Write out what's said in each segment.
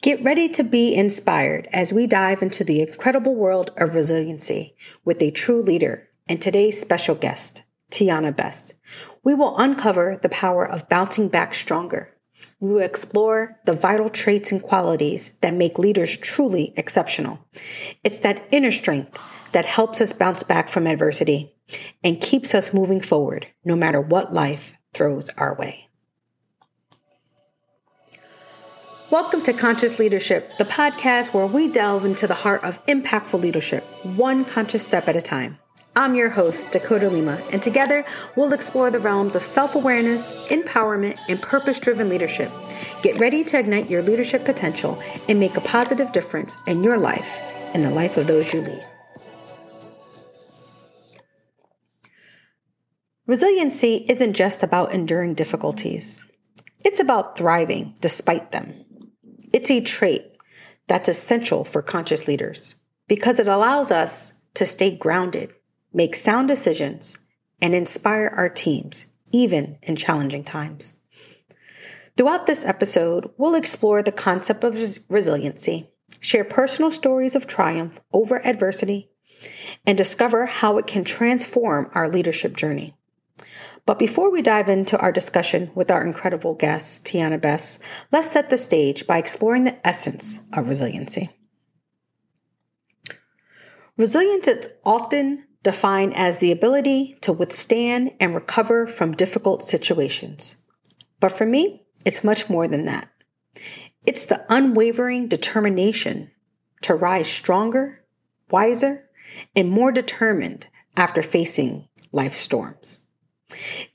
Get ready to be inspired as we dive into the incredible world of resiliency with a true leader and today's special guest, Tiana Best. We will uncover the power of bouncing back stronger. We will explore the vital traits and qualities that make leaders truly exceptional. It's that inner strength that helps us bounce back from adversity and keeps us moving forward no matter what life throws our way. Welcome to Conscious Leadership, the podcast where we delve into the heart of impactful leadership, one conscious step at a time. I'm your host, Dakota Lima, and together we'll explore the realms of self awareness, empowerment, and purpose driven leadership. Get ready to ignite your leadership potential and make a positive difference in your life and the life of those you lead. Resiliency isn't just about enduring difficulties, it's about thriving despite them. It's a trait that's essential for conscious leaders because it allows us to stay grounded, make sound decisions, and inspire our teams, even in challenging times. Throughout this episode, we'll explore the concept of resiliency, share personal stories of triumph over adversity, and discover how it can transform our leadership journey. But before we dive into our discussion with our incredible guest, Tiana Best, let's set the stage by exploring the essence of resiliency. Resilience is often defined as the ability to withstand and recover from difficult situations. But for me, it's much more than that. It's the unwavering determination to rise stronger, wiser, and more determined after facing life storms.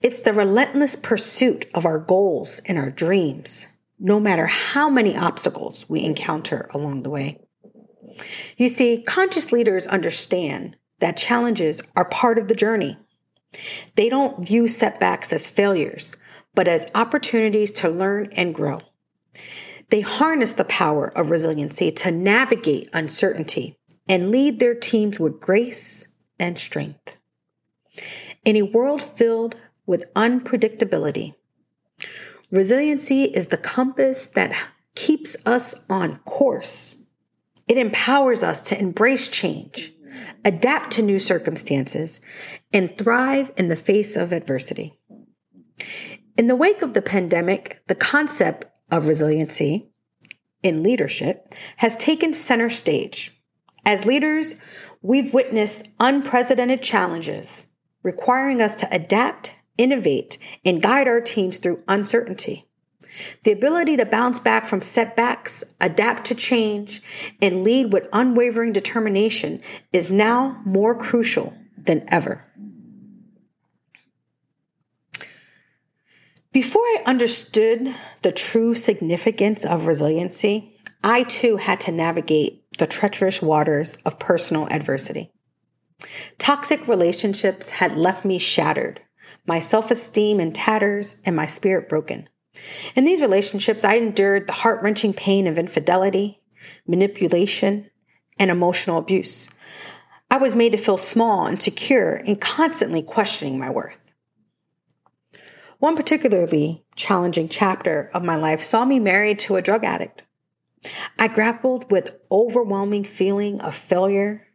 It's the relentless pursuit of our goals and our dreams, no matter how many obstacles we encounter along the way. You see, conscious leaders understand that challenges are part of the journey. They don't view setbacks as failures, but as opportunities to learn and grow. They harness the power of resiliency to navigate uncertainty and lead their teams with grace and strength. In a world filled with unpredictability, resiliency is the compass that keeps us on course. It empowers us to embrace change, adapt to new circumstances, and thrive in the face of adversity. In the wake of the pandemic, the concept of resiliency in leadership has taken center stage. As leaders, we've witnessed unprecedented challenges requiring us to adapt, innovate, and guide our teams through uncertainty. The ability to bounce back from setbacks, adapt to change, and lead with unwavering determination is now more crucial than ever. Before I understood the true significance of resiliency, I too had to navigate the treacherous waters of personal adversity. Toxic relationships had left me shattered, my self esteem in tatters, and my spirit broken. In these relationships, I endured the heart wrenching pain of infidelity, manipulation, and emotional abuse. I was made to feel small, and insecure, and constantly questioning my worth. One particularly challenging chapter of my life saw me married to a drug addict. I grappled with overwhelming feeling of failure.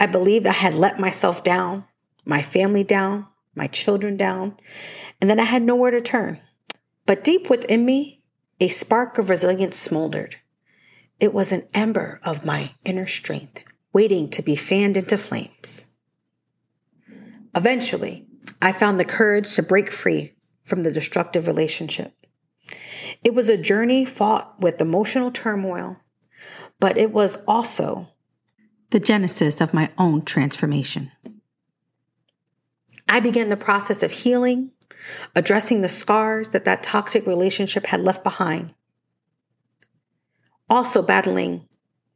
I believed I had let myself down, my family down, my children down, and then I had nowhere to turn. But deep within me, a spark of resilience smoldered. It was an ember of my inner strength, waiting to be fanned into flames. Eventually, I found the courage to break free from the destructive relationship. It was a journey fought with emotional turmoil, but it was also the genesis of my own transformation. I began the process of healing, addressing the scars that that toxic relationship had left behind. Also battling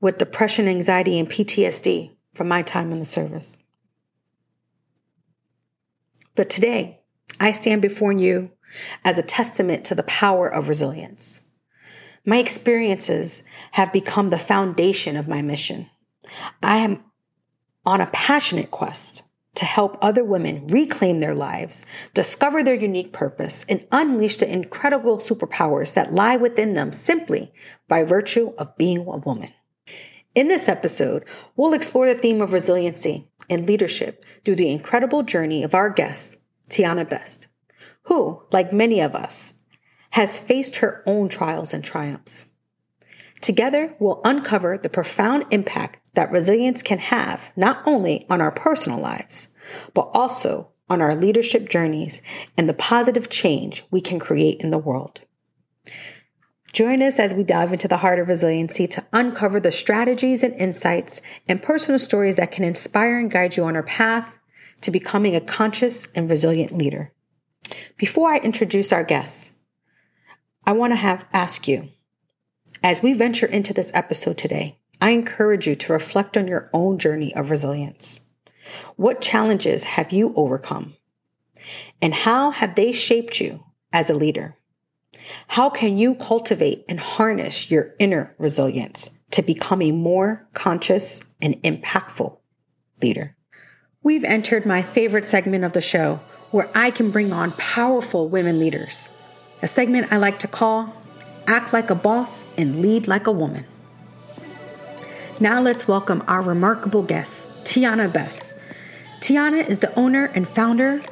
with depression, anxiety, and PTSD from my time in the service. But today, I stand before you as a testament to the power of resilience. My experiences have become the foundation of my mission. I am on a passionate quest to help other women reclaim their lives, discover their unique purpose, and unleash the incredible superpowers that lie within them simply by virtue of being a woman. In this episode, we'll explore the theme of resiliency and leadership through the incredible journey of our guest, Tiana Best, who, like many of us, has faced her own trials and triumphs. Together, we'll uncover the profound impact that resilience can have not only on our personal lives, but also on our leadership journeys and the positive change we can create in the world. Join us as we dive into the heart of resiliency to uncover the strategies and insights and personal stories that can inspire and guide you on our path to becoming a conscious and resilient leader. Before I introduce our guests, I want to have ask you, as we venture into this episode today, I encourage you to reflect on your own journey of resilience. What challenges have you overcome? And how have they shaped you as a leader? How can you cultivate and harness your inner resilience to become a more conscious and impactful leader? We've entered my favorite segment of the show where I can bring on powerful women leaders, a segment I like to call Act Like a Boss and Lead Like a Woman. Now let's welcome our remarkable guest, Tiana Best. Tiana is the owner and founder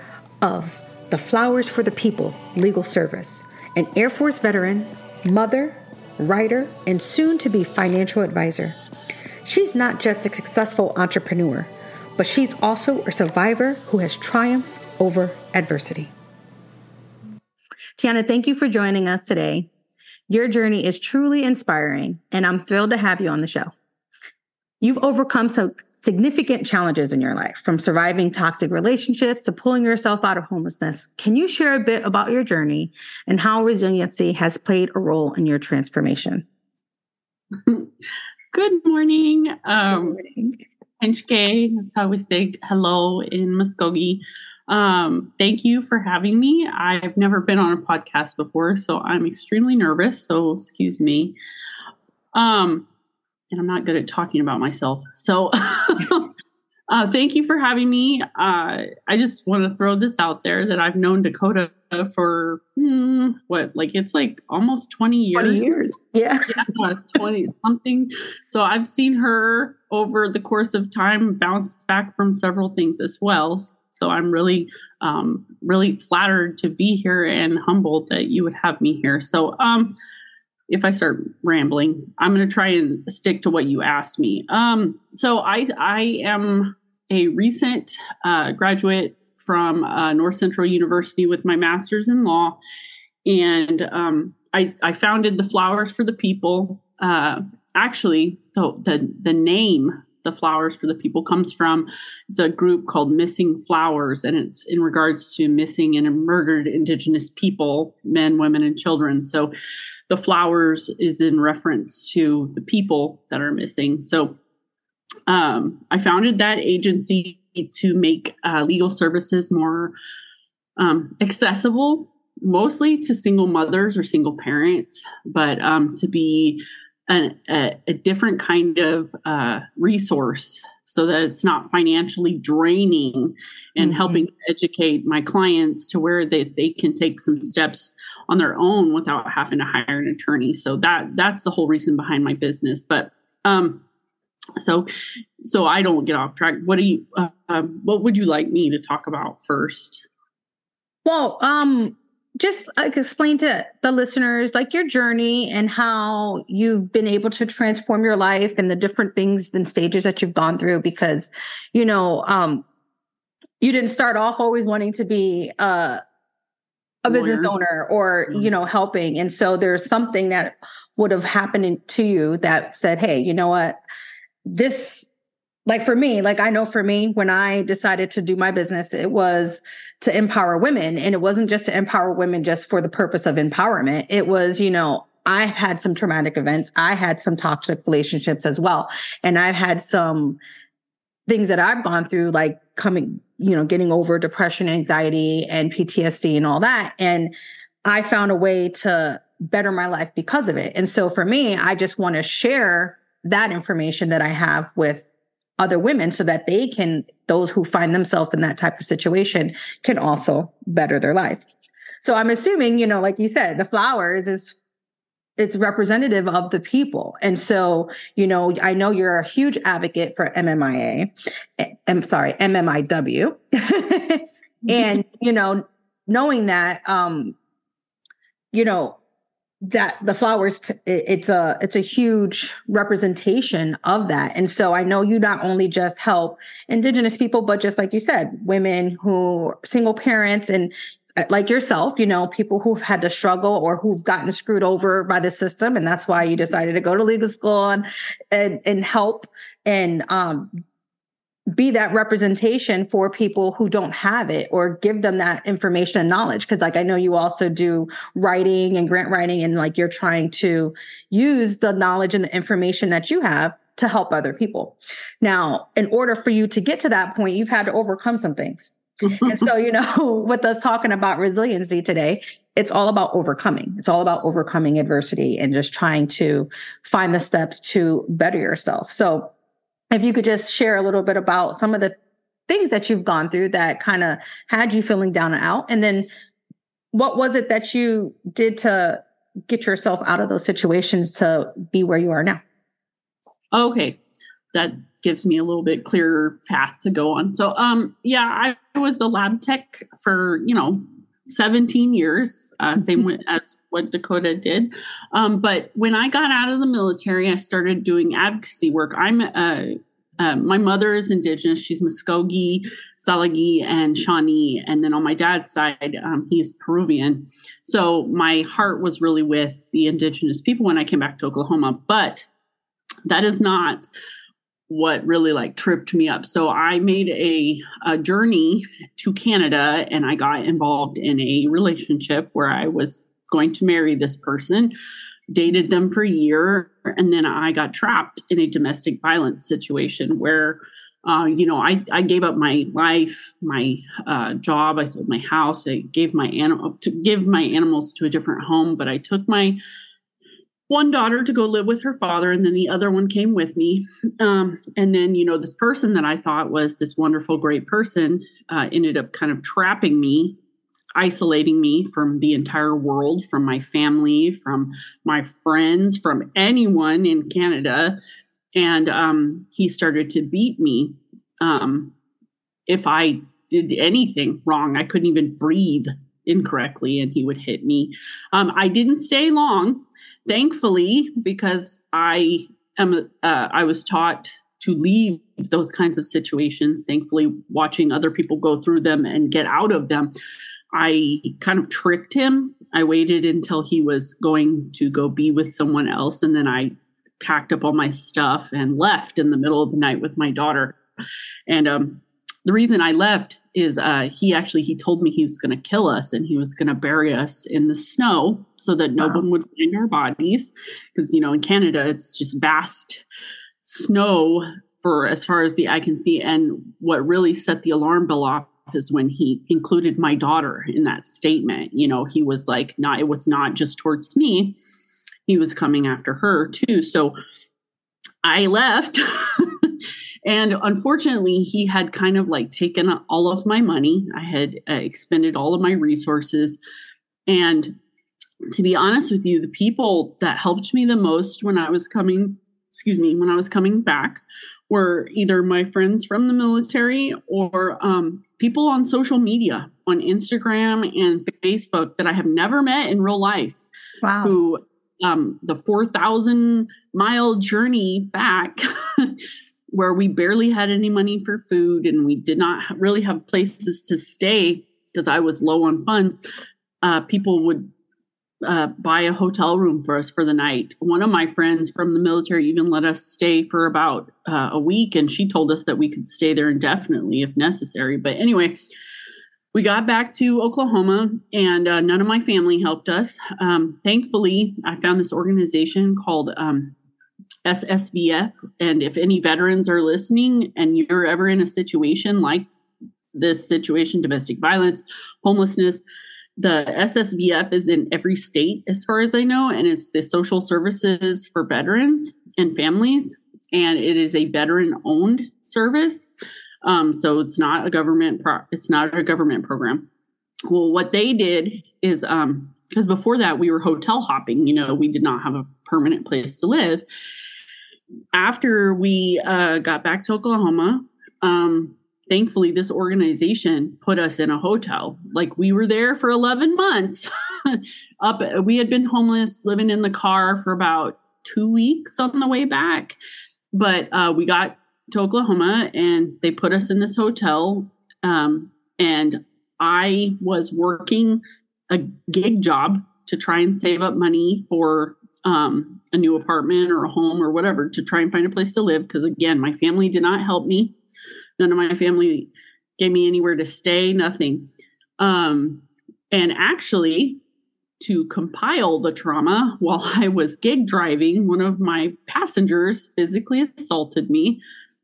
of the Flowers for the People Legal Service, an Air Force veteran, mother, writer, and soon to be financial advisor. She's not just a successful entrepreneur, but she's also a survivor who has triumphed over adversity. Tiana, thank you for joining us today. Your journey is truly inspiring, and I'm thrilled to have you on the show. You've overcome some significant challenges in your life, from surviving toxic relationships to pulling yourself out of homelessness. Can you share a bit about your journey and how resiliency has played a role in your transformation? Good morning. Um, morning. that's how we say hello in Muskogee. Um, thank you for having me. I've never been on a podcast before, so I'm extremely nervous. So excuse me. Um, and I'm not good at talking about myself. So, uh, thank you for having me. Uh, I just want to throw this out there that I've known Dakota for hmm, what, like it's like almost 20 years. 20 years. Yeah. yeah 20 something. So, I've seen her over the course of time bounce back from several things as well. So I'm really, um, really flattered to be here and humbled that you would have me here. So, um, if I start rambling, I'm going to try and stick to what you asked me. Um, so I I am a recent uh, graduate from uh, North Central University with my master's in law, and um, I, I founded the Flowers for the People. Uh, actually, the, the the name the flowers for the people comes from it's a group called missing flowers and it's in regards to missing and murdered indigenous people men women and children so the flowers is in reference to the people that are missing. So um, I founded that agency to make uh, legal services more um, accessible, mostly to single mothers or single parents, but um, to be a, a, a, different kind of uh, resource so that it's not financially draining and mm-hmm. helping educate my clients to where they, they can take some steps on their own without having to hire an attorney. So that that's the whole reason behind my business. But um, so so I don't get off track. What do you? Uh, um, what would you like me to talk about first? Well, um, just like explain to the listeners like your journey and how you've been able to transform your life and the different things and stages that you've gone through because you know um you didn't start off always wanting to be uh a business owner or mm-hmm. you know helping. And so there's something that would have happened to you that said hey you know what? This like for me like i know for me when i decided to do my business it was to empower women and it wasn't just to empower women just for the purpose of empowerment it was you know I've had some traumatic events. I had some toxic relationships as well. And I've had some things that I've gone through, like coming, you know, getting over depression, anxiety, and PTSD and all that. And I found a way to better my life because of it. And so for me, I just want to share that information that I have with other women so that they can those who find themselves in that type of situation can also better their life. So i'm assuming you know like you said the flowers is it's representative of the people. And so you know i know you're a huge advocate for mmia i'm sorry mmiw and you know knowing that um you know that the flowers it's a it's a huge representation of that. And so i know you not only just help indigenous people but just like you said women who single parents and uh, like yourself you know people who've had to struggle or who've gotten screwed over by the system. And that's why you decided to go to legal school and and, and help and um be that representation for people who don't have it or give them that information and knowledge. Because like i know you also do writing and grant writing and like you're trying to use the knowledge and the information that you have to help other people. Now in order for you to get to that point you've had to overcome some things. And so you know with us talking about resiliency today it's all about overcoming. It's all about overcoming adversity and just trying to find the steps to better yourself. So if you could just share a little bit about some of the things that you've gone through that kind of had you feeling down and out and then what was it that you did to get yourself out of those situations to be where you are now? Okay. That gives me a little bit clearer path to go on. So um yeah i was a lab tech for you know 17 years, uh, same mm-hmm. as what Dakota did. Um, but when I got out of the military, I started doing advocacy work. I'm uh, uh, my mother is indigenous. She's Muskogee, Tsalagi, and Shawnee. And then on my dad's side, um, he's Peruvian. So my heart was really with the indigenous people when I came back to Oklahoma. But that is not what really like tripped me up. So I made a, a journey to Canada and I got involved in a relationship where I was going to marry this person, dated them for a year, and then I got trapped in a domestic violence situation where uh, you know, I, I gave up my life, my uh, job. I sold my house. I gave my animal to give my animals to a different home, but I took my one daughter to go live with her father and then the other one came with me. Um, and then you know this person that i thought was this wonderful great person uh, ended up kind of trapping me isolating me from the entire world from my family from my friends from anyone in canada. And um, he started to beat me um, if i did anything wrong. I couldn't even breathe incorrectly and he would hit me. Um, i didn't stay long thankfully, because I am, uh, I was taught to leave those kinds of situations. Thankfully, watching other people go through them and get out of them, I kind of tricked him. I waited until he was going to go be with someone else, and then I packed up all my stuff and left in the middle of the night with my daughter. And um, the reason I left is uh, he actually he told me he was going to kill us and he was going to bury us in the snow so that no wow. one would find our bodies. Because you know in Canada it's just vast snow for as far as the eye can see. And what really set the alarm bell off is when he included my daughter in that statement. You know he was like not it was not just towards me. He was coming after her too. So I left And unfortunately, he had kind of like taken all of my money. I had uh, expended all of my resources. And to be honest with you, the people that helped me the most when I was coming, excuse me, when I was coming back were either my friends from the military or um, people on social media, on Instagram and Facebook that I have never met in real life. Wow. Who um, the 4,000 mile journey back where we barely had any money for food and we did not really have places to stay because I was low on funds, uh, people would uh, buy a hotel room for us for the night. One of my friends from the military even let us stay for about uh, a week, and she told us that we could stay there indefinitely if necessary. But anyway, we got back to Oklahoma, and uh, none of my family helped us. Um, thankfully, I found this organization called um, SSVF. And if any veterans are listening and you're ever in a situation like this situation, domestic violence, homelessness, the SSVF is in every state, as far as I know, and it's the social services for veterans and families. And it is a veteran owned service. Um, so it's not a government pro- it's not a government program. Well, what they did is um because before that we were hotel hopping, you know, we did not have a permanent place to live. After we uh, got back to Oklahoma, um, thankfully this organization put us in a hotel. Like we were there for 11 months. Up we had been homeless living in the car for about two weeks on the way back. But uh, we got to oklahoma and they put us in this hotel um, and i was working a gig job to try and save up money for um, a new apartment or a home or whatever to try and find a place to live because again my family did not help me None of my family gave me anywhere to stay, nothing. Um, and actually, to compile the trauma, while I was gig driving, one of my passengers physically assaulted me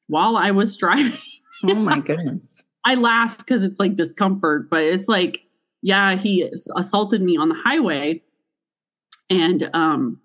while I was driving. Oh my goodness. I laugh because it's like discomfort, but it's like, yeah, he assaulted me on the highway. And, um,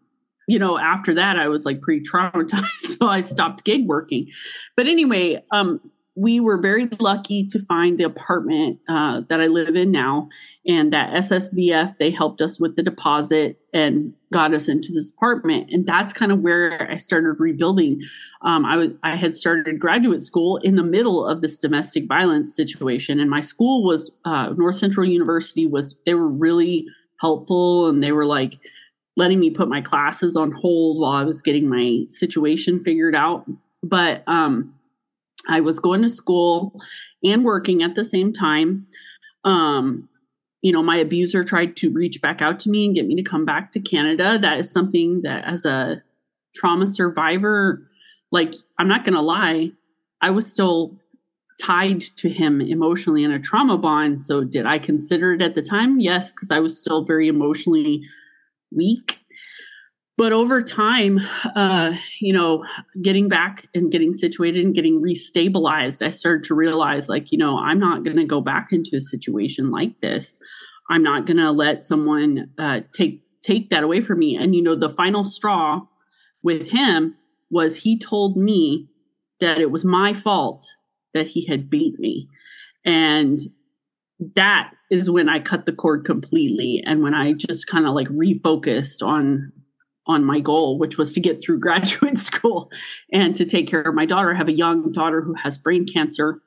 you know, after that, I was like pretty traumatized. So I stopped gig working. But anyway, um, we were very lucky to find the apartment uh, that I live in now, and that SSVF they helped us with the deposit and got us into this apartment, and that's kind of where I started rebuilding. Um, I I had started graduate school in the middle of this domestic violence situation, and my school was uh, North Central University was they were really helpful, and they were like letting me put my classes on hold while I was getting my situation figured out, but um I was going to school and working at the same time. Um, you know, my abuser tried to reach back out to me and get me to come back to Canada. That is something that, as a trauma survivor, like, I'm not going to lie, I was still tied to him emotionally in a trauma bond. So, did I consider it at the time? Yes, because I was still very emotionally weak but over time uh, you know getting back and getting situated and getting restabilized i started to realize like you know i'm not going to go back into a situation like this. I'm not going to let someone uh, take take that away from me. And you know the final straw with him was he told me that it was my fault that he had beat me. And that is when i cut the cord completely and when i just kind of like refocused on on my goal, which was to get through graduate school and to take care of my daughter. I have a young daughter who has brain cancer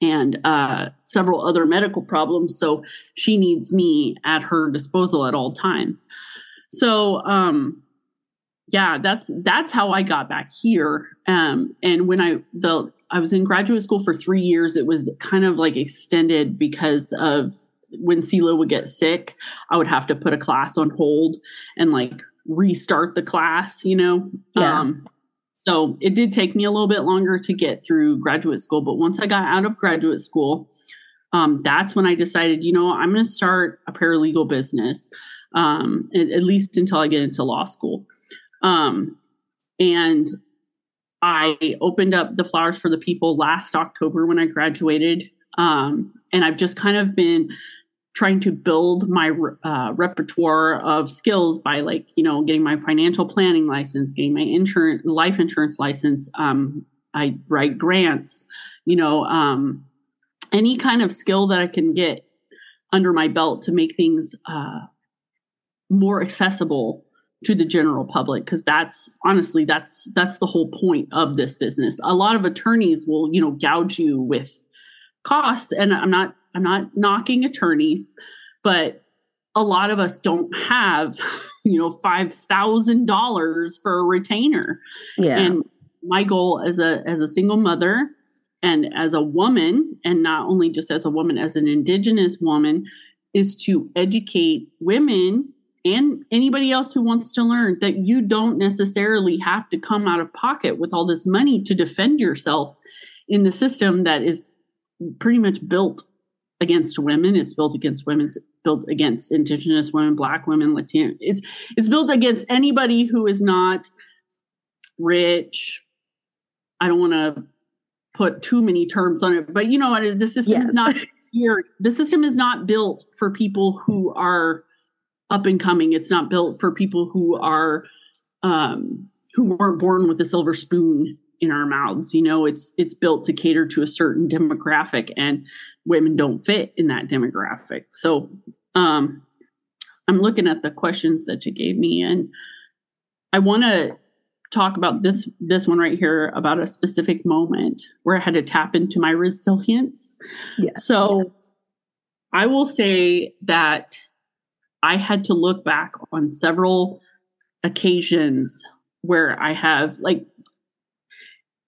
and uh, several other medical problems. So she needs me at her disposal at all times. So, um, yeah, that's that's how I got back here. Um, and when I the I was in graduate school for three years, it was kind of like extended because of when CeeLo would get sick, I would have to put a class on hold and like restart the class, you know? Yeah. Um, so it did take me a little bit longer to get through graduate school. But once I got out of graduate school, um, that's when I decided, you know, I'm going to start a paralegal business, um, at, at, least until I get into law school. Um, and I opened up the Flowers for the People last October when I graduated. Um, and I've just kind of been trying to build my uh, repertoire of skills by like you know getting my financial planning license getting my insurance life insurance license um, i write grants you know um, any kind of skill that i can get under my belt to make things uh, more accessible to the general public because that's honestly that's that's the whole point of this business a lot of attorneys will you know gouge you with costs and i'm not I'm not knocking attorneys, but a lot of us don't have, you know, $5,000 for a retainer. Yeah. And my goal as a as a single mother and as a woman and not only just as a woman as an indigenous woman is to educate women and anybody else who wants to learn that you don't necessarily have to come out of pocket with all this money to defend yourself in the system that is pretty much built against women. It's built against women. It's built against indigenous women, black women, Latino. It's it's built against anybody who is not rich. I don't want to put too many terms on it, but you know what? The system yes. is not here. The system is not built for people who are up and coming. It's not built for people who are um, who weren't born with a silver spoon in our mouths you know it's it's built to cater to a certain demographic and women don't fit in that demographic so um i'm looking at the questions that you gave me and i want to talk about this this one right here about a specific moment where i had to tap into my resilience Yes. so i will say that i had to look back on several occasions where I have like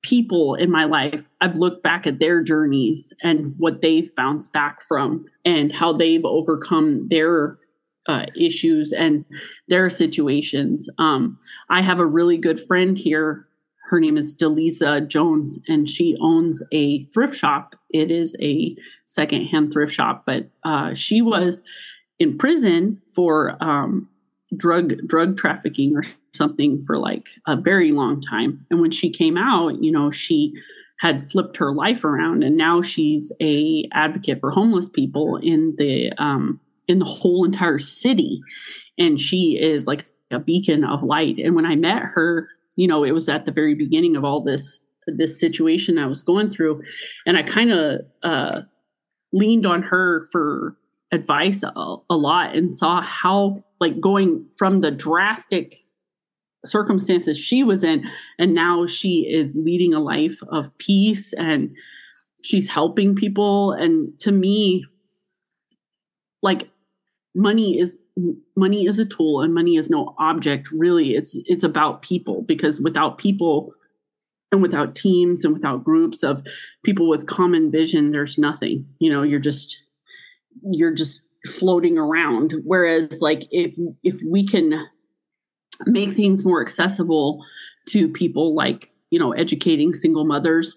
people in my life, I've looked back at their journeys and what they've bounced back from and how they've overcome their uh, issues and their situations. Um, I have a really good friend here. Her name is Delisa Jones, and she owns a thrift shop. It is a secondhand thrift shop, but uh, she was in prison for um, drug drug trafficking or something for like a very long time. And when she came out you know she had flipped her life around and now she's a advocate for homeless people in the um in the whole entire city. And she is like a beacon of light. And when i met her you know it was at the very beginning of all this this situation i was going through. And i kind of uh leaned on her for advice a, a lot and saw how like going from the drastic circumstances she was in and now she is leading a life of peace and she's helping people. And to me like money is money is a tool and money is no object really. It's it's about people because without people and without teams and without groups of people with common vision there's nothing you know you're just you're just floating around whereas like if if we can make things more accessible to people like you know educating single mothers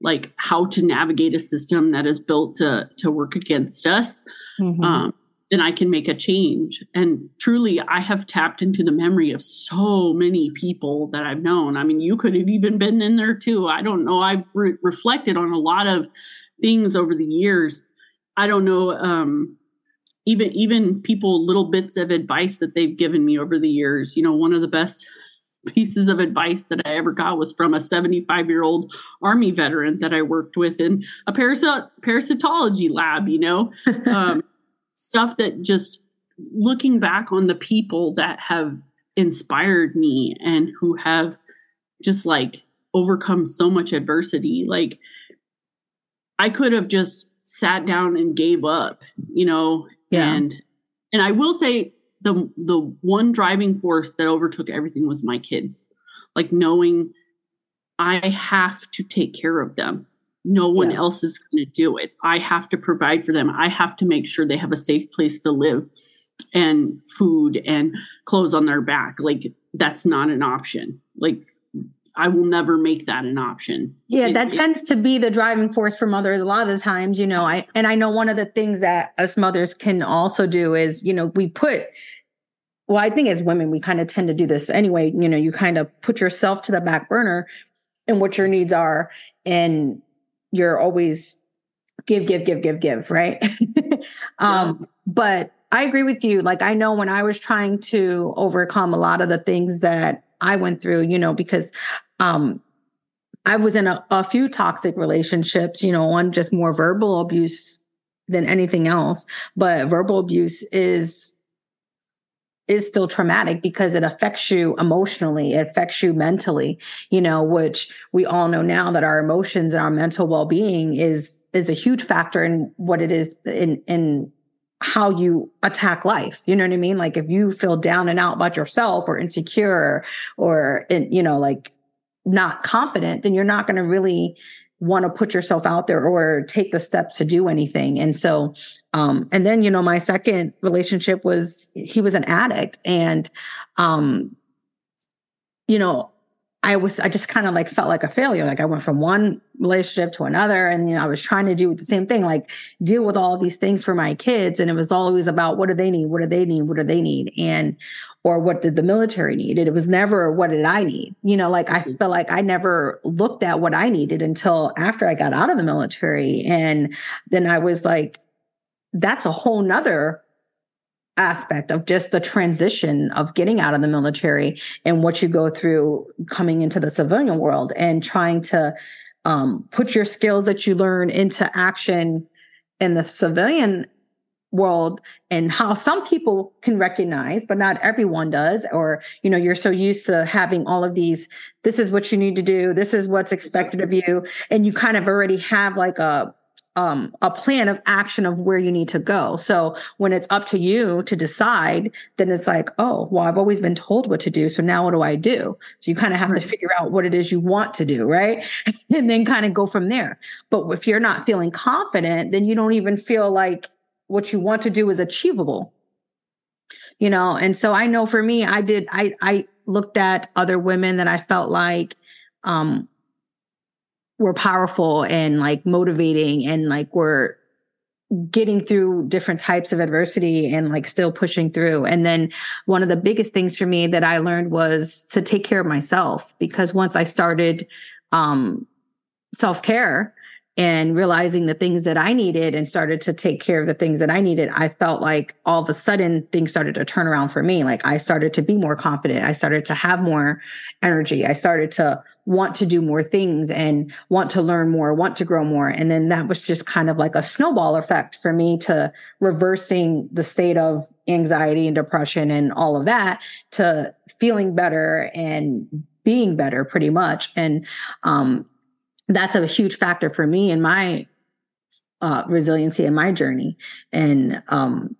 like how to navigate a system that is built to to work against us Mhm. um, then I can make a change. And truly, I have tapped into the memory of so many people that I've known. I mean, you could have even been in there too. I don't know. I've re- reflected on a lot of things over the years. I don't know. Um, even even people little bits of advice that they've given me over the years. You know, one of the best pieces of advice that I ever got was from a 75 year old army veteran that I worked with in a parasit- parasitology lab. You know, um, stuff that just looking back on the people that have inspired me and who have just like overcome so much adversity like i could have just sat down and gave up you know? Yeah. and and i will say the the one driving force that overtook everything was my kids. Like knowing i have to take care of them. No one Yeah. else is going to do it. I have to provide for them. I have to make sure they have a safe place to live and food and clothes on their back. Like that's not an option. Like i will never make that an option Yeah, It- that it- tends to be the driving force for mothers a lot of the times, you know. I and I know one of the things that us mothers can also do is, you know, we put well, I think as women we kind of tend to do this anyway, you know, you kind of put yourself to the back burner and what your needs are and you're always give give give give give, right? um but I agree with you. Like I know when I was trying to overcome a lot of the things that I went through, you know, because um I was in a, a few toxic relationships, you know, one just more verbal abuse than anything else. But verbal abuse is is still traumatic because it affects you emotionally, it affects you mentally, you know, which we all know now that our emotions and our mental well-being is is a huge factor in what it is in in how you attack life. You know what I mean? Like if you feel down and out about yourself or insecure or in, you know, like not confident, then you're not going to really want to put yourself out there or take the steps to do anything. And so, um, and then, you know, my second relationship was he was an addict and, um, you know, I was, I just kind of like felt like a failure. Like I went from one relationship to another and, you know, I was trying to do the same thing, like deal with all these things for my kids. And it was always about what do they need? What do they need? What do they need? And, or what did the military need? It was never what did I need? You know, like I mm-hmm. felt like I never looked at what I needed until after I got out of the military. And then I was like, that's a whole nother aspect of just the transition of getting out of the military and what you go through coming into the civilian world and trying to um, put your skills that you learn into action in the civilian world and how some people can recognize but not everyone does or you know you're so used to having all of these this is what you need to do. This is what's expected of you. And you kind of already have like a um, a plan of action of where you need to go. So when it's up to you to decide, then it's like, oh, well, I've always been told what to do. So now what do I do? So you kind of have right. to figure out what it is you want to do, right? and then kind of go from there. But if you're not feeling confident, then you don't even feel like what you want to do is achievable. You know, and so I know for me, I did, I, I looked at other women that I felt like, um, were powerful and like motivating and like were getting through different types of adversity and like still pushing through. And then one of the biggest things for me that I learned was to take care of myself because once I started um self-care and realizing the things that I needed and started to take care of the things that I needed, I felt like all of a sudden things started to turn around for me. Like I started to be more confident. I started to have more energy. I started to want to do more things and want to learn more, want to grow more. And then that was just kind of like a snowball effect for me to reversing the state of anxiety and depression and all of that to feeling better and being better pretty much. And um, that's a huge factor for me in my uh, resiliency in my journey. And um,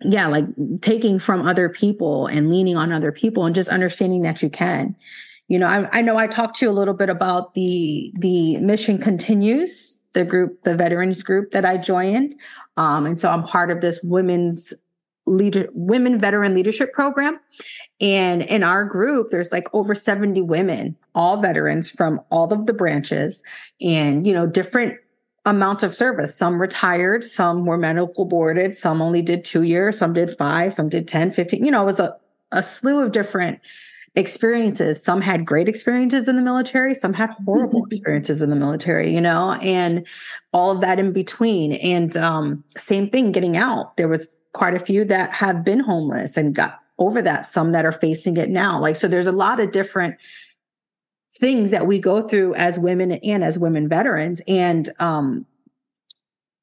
yeah, like taking from other people and leaning on other people and just understanding that you can you know, I, I know I talked to you a little bit about the the mission continues, the group, the veterans group that I joined, um, and so I'm part of this women's leader women veteran leadership program. And in our group there's like over 70 women all veterans from all of the branches and you know different amounts of service. Some retired some were medical boarded some only did two years some did five some did 10 15 you know it was a, a slew of different experiences. Some had great experiences in the military, some had horrible experiences in the military, you know, and all of that in between. And um, same thing getting out. There was quite a few that have been homeless and got over that, some that are facing it now. Like, so there's a lot of different things that we go through as women and as women veterans. And um,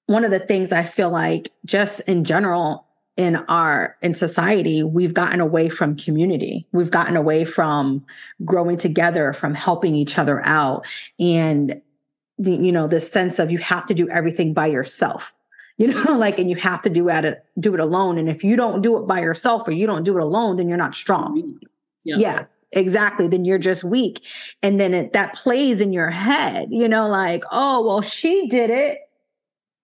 one of the things I feel like just in general in our in society we've gotten away from community. We've gotten away from growing together from helping each other out. And the, you know this sense of you have to do everything by yourself you know like and you have to do it do it alone. And if you don't do it by yourself or you don't do it alone then you're not strong. Yeah, yeah exactly. Then you're just weak. And then it, that plays in your head you know like oh well she did it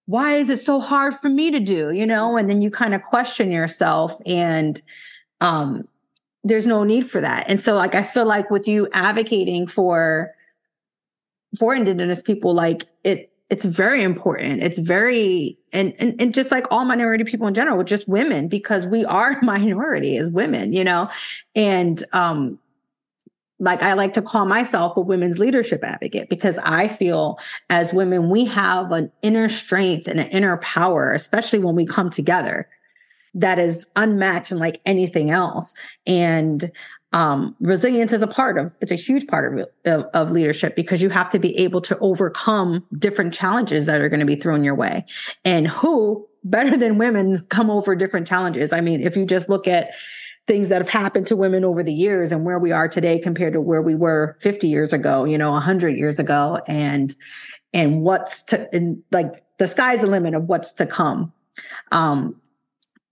why is it so hard for me to do you know? And then you kind of question yourself and um there's no need for that. And so like i feel like with you advocating for for indigenous people like it it's very important. It's very and, and and just like all minority people in general just women because we are minority as women you know? And um like I like to call myself a women's leadership advocate because I feel as women, we have an inner strength and an inner power, especially when we come together that is unmatched and like anything else. And um, resilience is a part of it's a huge part of, of, of leadership because you have to be able to overcome different challenges that are going to be thrown your way and who better than women come over different challenges i mean if you just look at things that have happened to women over the years and where we are today compared to where we were 50 years ago, you know, 100 years ago and and what's to and like the sky's the limit of what's to come. Um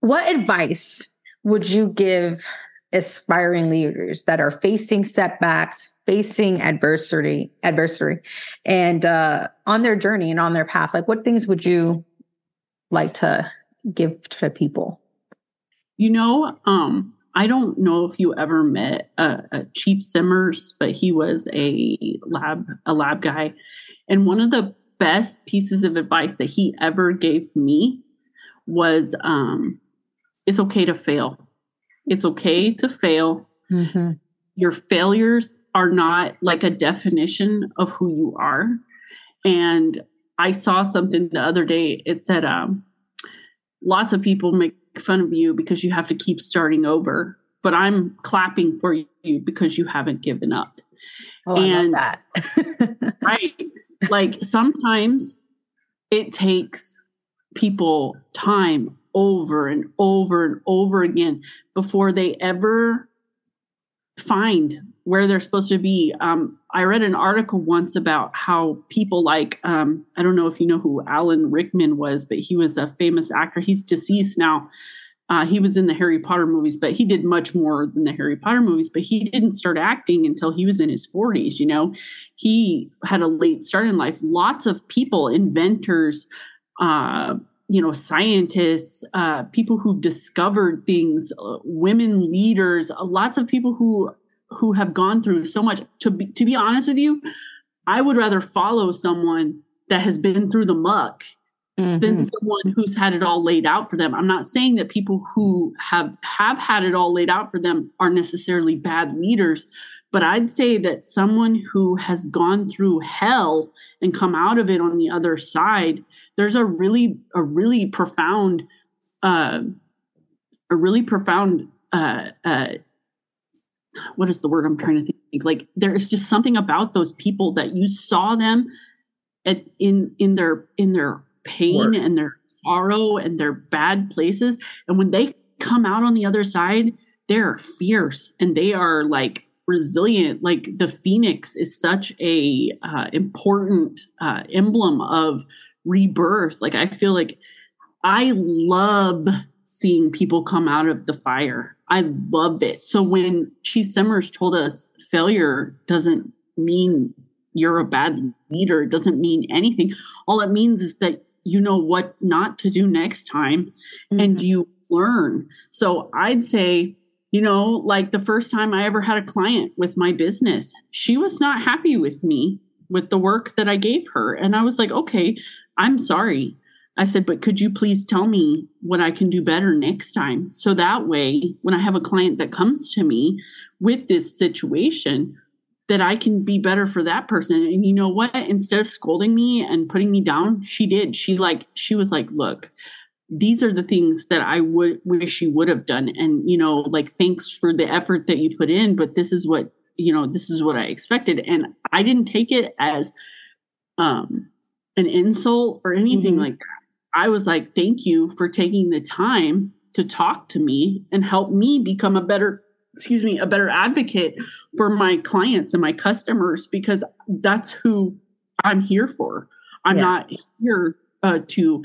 what advice would you give aspiring leaders that are facing setbacks, facing adversity, adversity and uh on their journey and on their path? Like what things would you like to give to people? You know, um I don't know if you ever met uh, uh, Chief Simmers, but he was a lab a lab guy, and one of the best pieces of advice that he ever gave me was, um, "It's okay to fail. It's okay to fail. Mm-hmm. Your failures are not like a definition of who you are." And I saw something the other day. It said, um, "Lots of people make fun of you because you have to keep starting over, but I'm clapping for you because you haven't given up. Oh, and that. right. Like sometimes it takes people time over and over and over again before they ever find where they're supposed to be. Um, I read an article once about how people like, um, I don't know if you know who Alan Rickman was, but he was a famous actor. He's deceased now. Uh, he was in the Harry Potter movies, but he did much more than the Harry Potter movies. But he didn't start acting until he was in his 40s. You know, he had a late start in life. Lots of people, inventors, uh, you know, scientists, uh, people who've discovered things, uh, women leaders, uh, lots of people who who have gone through so much. To be to be honest with you, I would rather follow someone that has been through the muck mm-hmm. than someone who's had it all laid out for them. I'm not saying that people who have have had it all laid out for them are necessarily bad leaders, but I'd say that someone who has gone through hell and come out of it on the other side, there's a really a really profound uh a really profound uh uh what is the word I'm trying to think? Like there is just something about those people that you saw them at in in their in their pain Worse. and their sorrow and their bad places, and when they come out on the other side, they're fierce and they are like resilient. Like the phoenix is such a uh, important uh, emblem of rebirth. Like I feel like I love seeing people come out of the fire. I love it. So when Chief Simmers told us failure doesn't mean you're a bad leader, it doesn't mean anything. All it means is that you know what not to do next time mm-hmm. and you learn. So I'd say, you know, like the first time I ever had a client with my business, she was not happy with me with the work that I gave her. And I was like, okay, I'm sorry. I said, but could you please tell me what I can do better next time? So that way, when I have a client that comes to me with this situation, that I can be better for that person. And you know what? Instead of scolding me and putting me down, she did. She like, she was like, look, these are the things that I would wish you would have done. And, you know, like, thanks for the effort that you put in, but this is what, you know, this is what I expected. And I didn't take it as um an insult or anything mm-hmm. like that. I was like, thank you for taking the time to talk to me and help me become a better, excuse me, a better advocate for my clients and my customers because that's who I'm here for. I'm yeah. not here uh, to,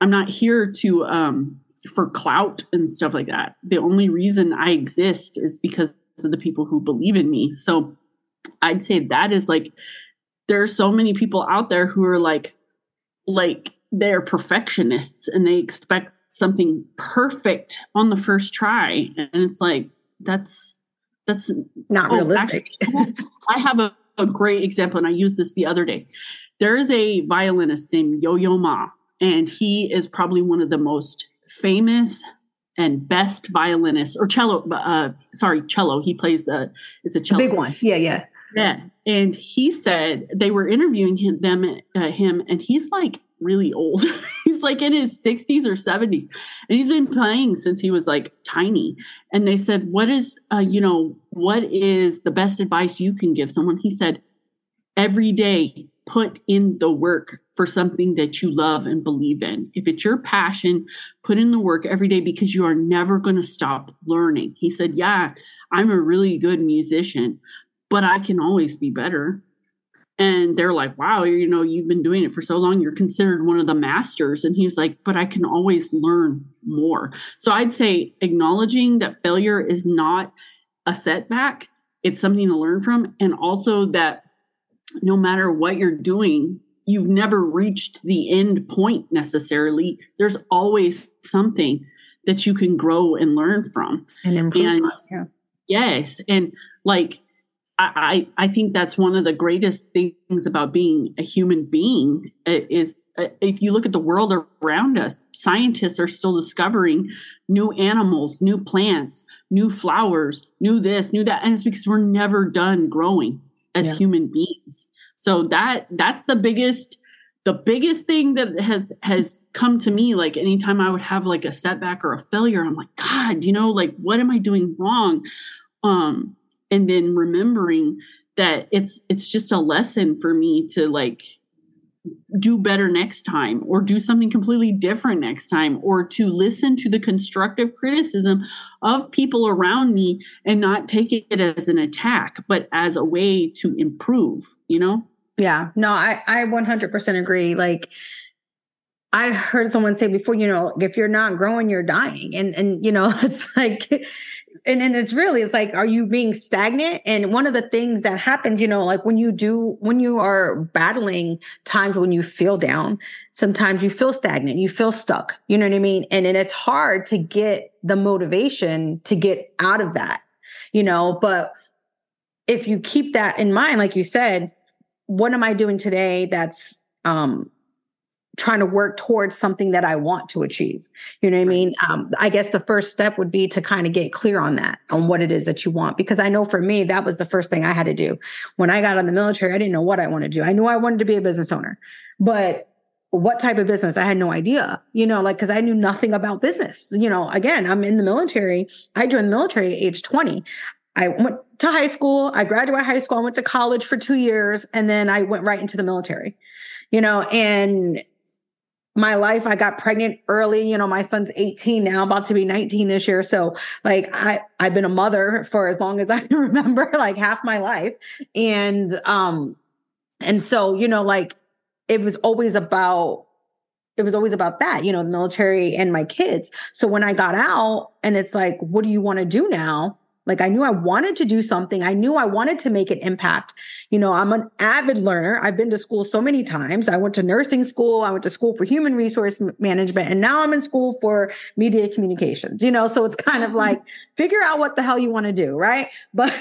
I'm not here to, um, for clout and stuff like that. The only reason I exist is because of the people who believe in me. So I'd say that is like, there are so many people out there who are like, like they're perfectionists and they expect something perfect on the first try. And it's like that's that's not oh, realistic. actually, i have a, a great example and i used this the other day. There is a violinist named yo-yo ma and he is probably one of the most famous and best violinists or cello uh sorry cello. He plays the it's a cello big one. Yeah yeah. Yeah. And he said they were interviewing him them uh, him and he's like really old. he's like in his 60s or 70s. And he's been playing since he was like tiny. And they said, What is, uh, you know, what is the best advice you can give someone? He said, Every day, put in the work for something that you love and believe in. If it's your passion, put in the work every day because you are never going to stop learning. He said, Yeah, I'm a really good musician, but I can always be better and they're like wow you know you've been doing it for so long you're considered one of the masters. And he's like but i can always learn more. So i'd say acknowledging that failure is not a setback it's something to learn from and also that no matter what you're doing you've never reached the end point necessarily. There's always something that you can grow and learn from. And improve and, yeah. yes and like I, I think that's one of the greatest things about being a human being is if you look at the world around us, scientists are still discovering new animals, new plants, new flowers, new this, new that. And it's because we're never done growing as yeah. human beings. So that that's the biggest the biggest thing that has has come to me like anytime i would have like a setback or a failure i'm like god you know like what am i doing wrong um and then remembering that it's it's just a lesson for me to like do better next time or do something completely different next time or to listen to the constructive criticism of people around me and not take it as an attack but as a way to improve you know? Yeah. No i i 100% agree. Like I heard someone say before, you know, if you're not growing, you're dying. And and you know, it's like and, and it's really it's like are you being stagnant? And one of the things that happens you know like when you do when you are battling times when you feel down sometimes you feel stagnant you feel stuck you know what i mean? And, and it's hard to get the motivation to get out of that you know? But if you keep that in mind like you said what am i doing today that's um trying to work towards something that I want to achieve. You know what I mean? Um, I guess the first step would be to kind of get clear on that, on what it is that you want. Because I know for me, that was the first thing I had to do. When I got on the military, I didn't know what I wanted to do. I knew I wanted to be a business owner, but what type of business? I had no idea, you know, like, cause I knew nothing about business. You know, again, I'm in the military. I joined the military at age 20. I went to high school. I graduated high school. I went to college for two years and then I went right into the military, you know, and my life. I got pregnant early. You know, my son's 18 now, about to be 19 this year. So like I I've been a mother for as long as I can remember, like half my life. And um and so, you know, like it was always about it was always about that, you know, the military and my kids. So when I got out and it's like, what do you want to do now? Like I knew I wanted to do something. I knew I wanted to make an impact. You know, I'm an avid learner. I've been to school so many times. I went to nursing school. I went to school for human resource management and now I'm in school for media communications. You know, so it's kind of like figure out what the hell you want to do, right? But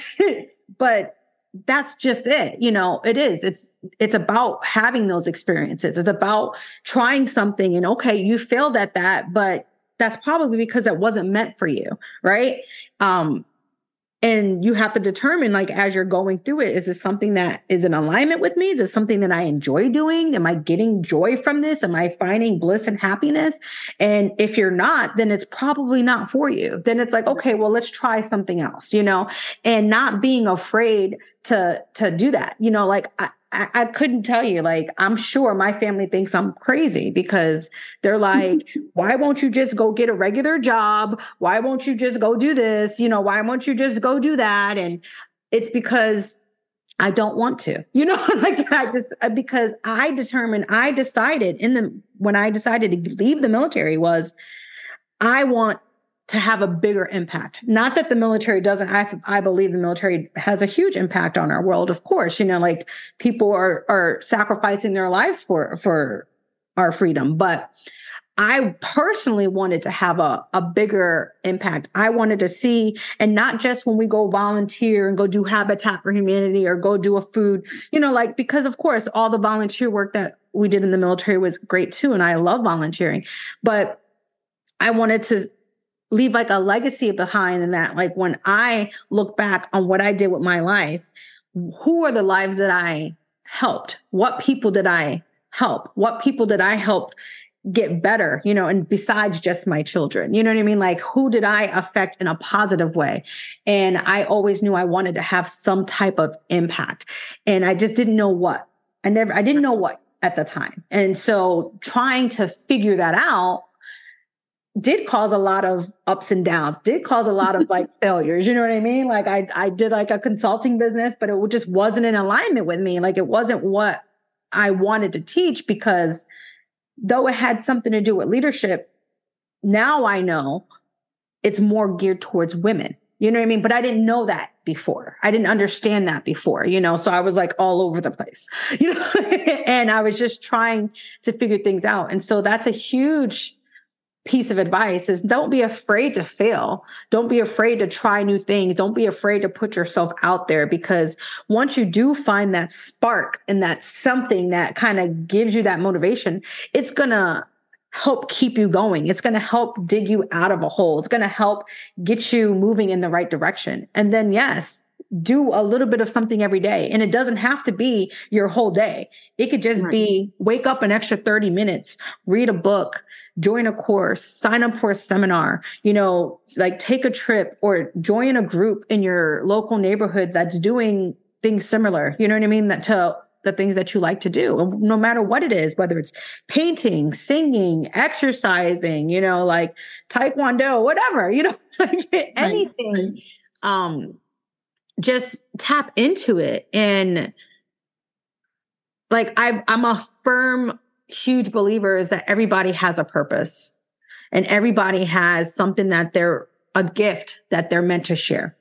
but that's just it you know it is it's it's about having those experiences it's about trying something and okay you failed at that but that's probably because it wasn't meant for you right um and you have to determine like as you're going through it is this something that is in alignment with me? Is it something that i enjoy doing? Am i getting joy from this? Am i finding bliss and happiness? And if you're not then it's probably not for you. Then it's like okay well let's try something else you know? And not being afraid to to do that. You know like I, I, I couldn't tell you. Like, I'm sure my family thinks I'm crazy because they're like, why won't you just go get a regular job? Why won't you just go do this? You know, why won't you just go do that? And it's because I don't want to, you know, like I just uh, because I determined, I decided in the when I decided to leave the military was I want to have a bigger impact. Not that the military doesn't, I, I believe the military has a huge impact on our world. Of course, you know, like people are, are sacrificing their lives for, for our freedom. But I personally wanted to have a, a bigger impact. I wanted to see, and not just when we go volunteer and go do Habitat for Humanity or go do a food, you know, like, because of course, all the volunteer work that we did in the military was great too. And I love volunteering. But I wanted to leave like a legacy behind in that like when i look back on what i did with my life who are the lives that i helped? What people did i help? What people did i help get better you know and besides just my children? You know what i mean? Like who did i affect in a positive way? And i always knew i wanted to have some type of impact. And i just didn't know what. I never i didn't know what at the time. And so trying to figure that out did cause a lot of ups and downs, did cause a lot of like failures. You know what I mean? Like I, I did like a consulting business, but it just wasn't in alignment with me. Like it wasn't what I wanted to teach because though it had something to do with leadership, now I know it's more geared towards women. You know what I mean? But I didn't know that before. I didn't understand that before, you know? So I was like all over the place, you know? and I was just trying to figure things out. And so that's a huge piece of advice is don't be afraid to fail. Don't be afraid to try new things. Don't be afraid to put yourself out there because once you do find that spark and that something that kind of gives you that motivation, it's going to help keep you going. It's going to help dig you out of a hole. It's going to help get you moving in the right direction. And then yes, do a little bit of something every day. And it doesn't have to be your whole day. It could just right. be wake up an extra 30 minutes, read a book, join a course, sign up for a seminar, you know, like take a trip or join a group in your local neighborhood that's doing things similar. You know what I mean? That to the things that you like to do, no matter what it is, whether it's painting, singing, exercising, you know, like taekwondo, whatever, you know, like anything. Um, just tap into it and like I, I'm a firm huge believer is that everybody has a purpose and everybody has something that they're a gift that they're meant to share.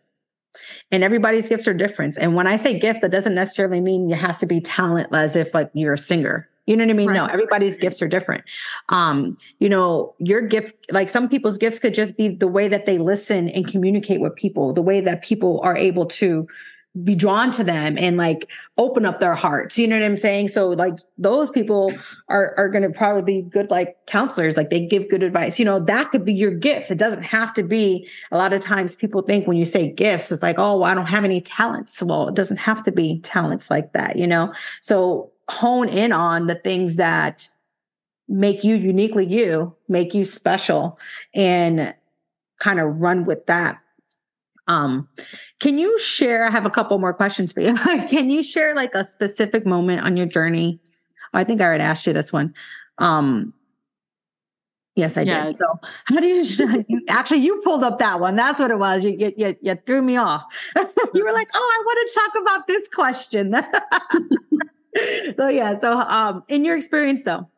And everybody's gifts are different. And when I say gift, that doesn't necessarily mean it has to be talent as if like you're a singer. You know what I mean? Right. No, everybody's gifts are different. Um, you know, your gift, like some people's gifts could just be the way that they listen and communicate with people, the way that people are able to be drawn to them and like open up their hearts. You know what I'm saying? So like those people are are going to probably be good like counselors. Like they give good advice. You know, that could be your gift. It doesn't have to be. A lot of times people think when you say gifts, it's like, oh, well, I don't have any talents. Well, it doesn't have to be talents like that. You know, so hone in on the things that make you uniquely you, make you special, and kind of run with that um, can you share? I have a couple more questions for you. can you share like a specific moment on your journey? I think I already asked you this one. Um, yes, I did. So, how do you, you actually you pulled up that one? That's what it was. You you, you threw me off. you were like, "Oh, I want to talk about this question." so yeah. So, um, in your experience, though,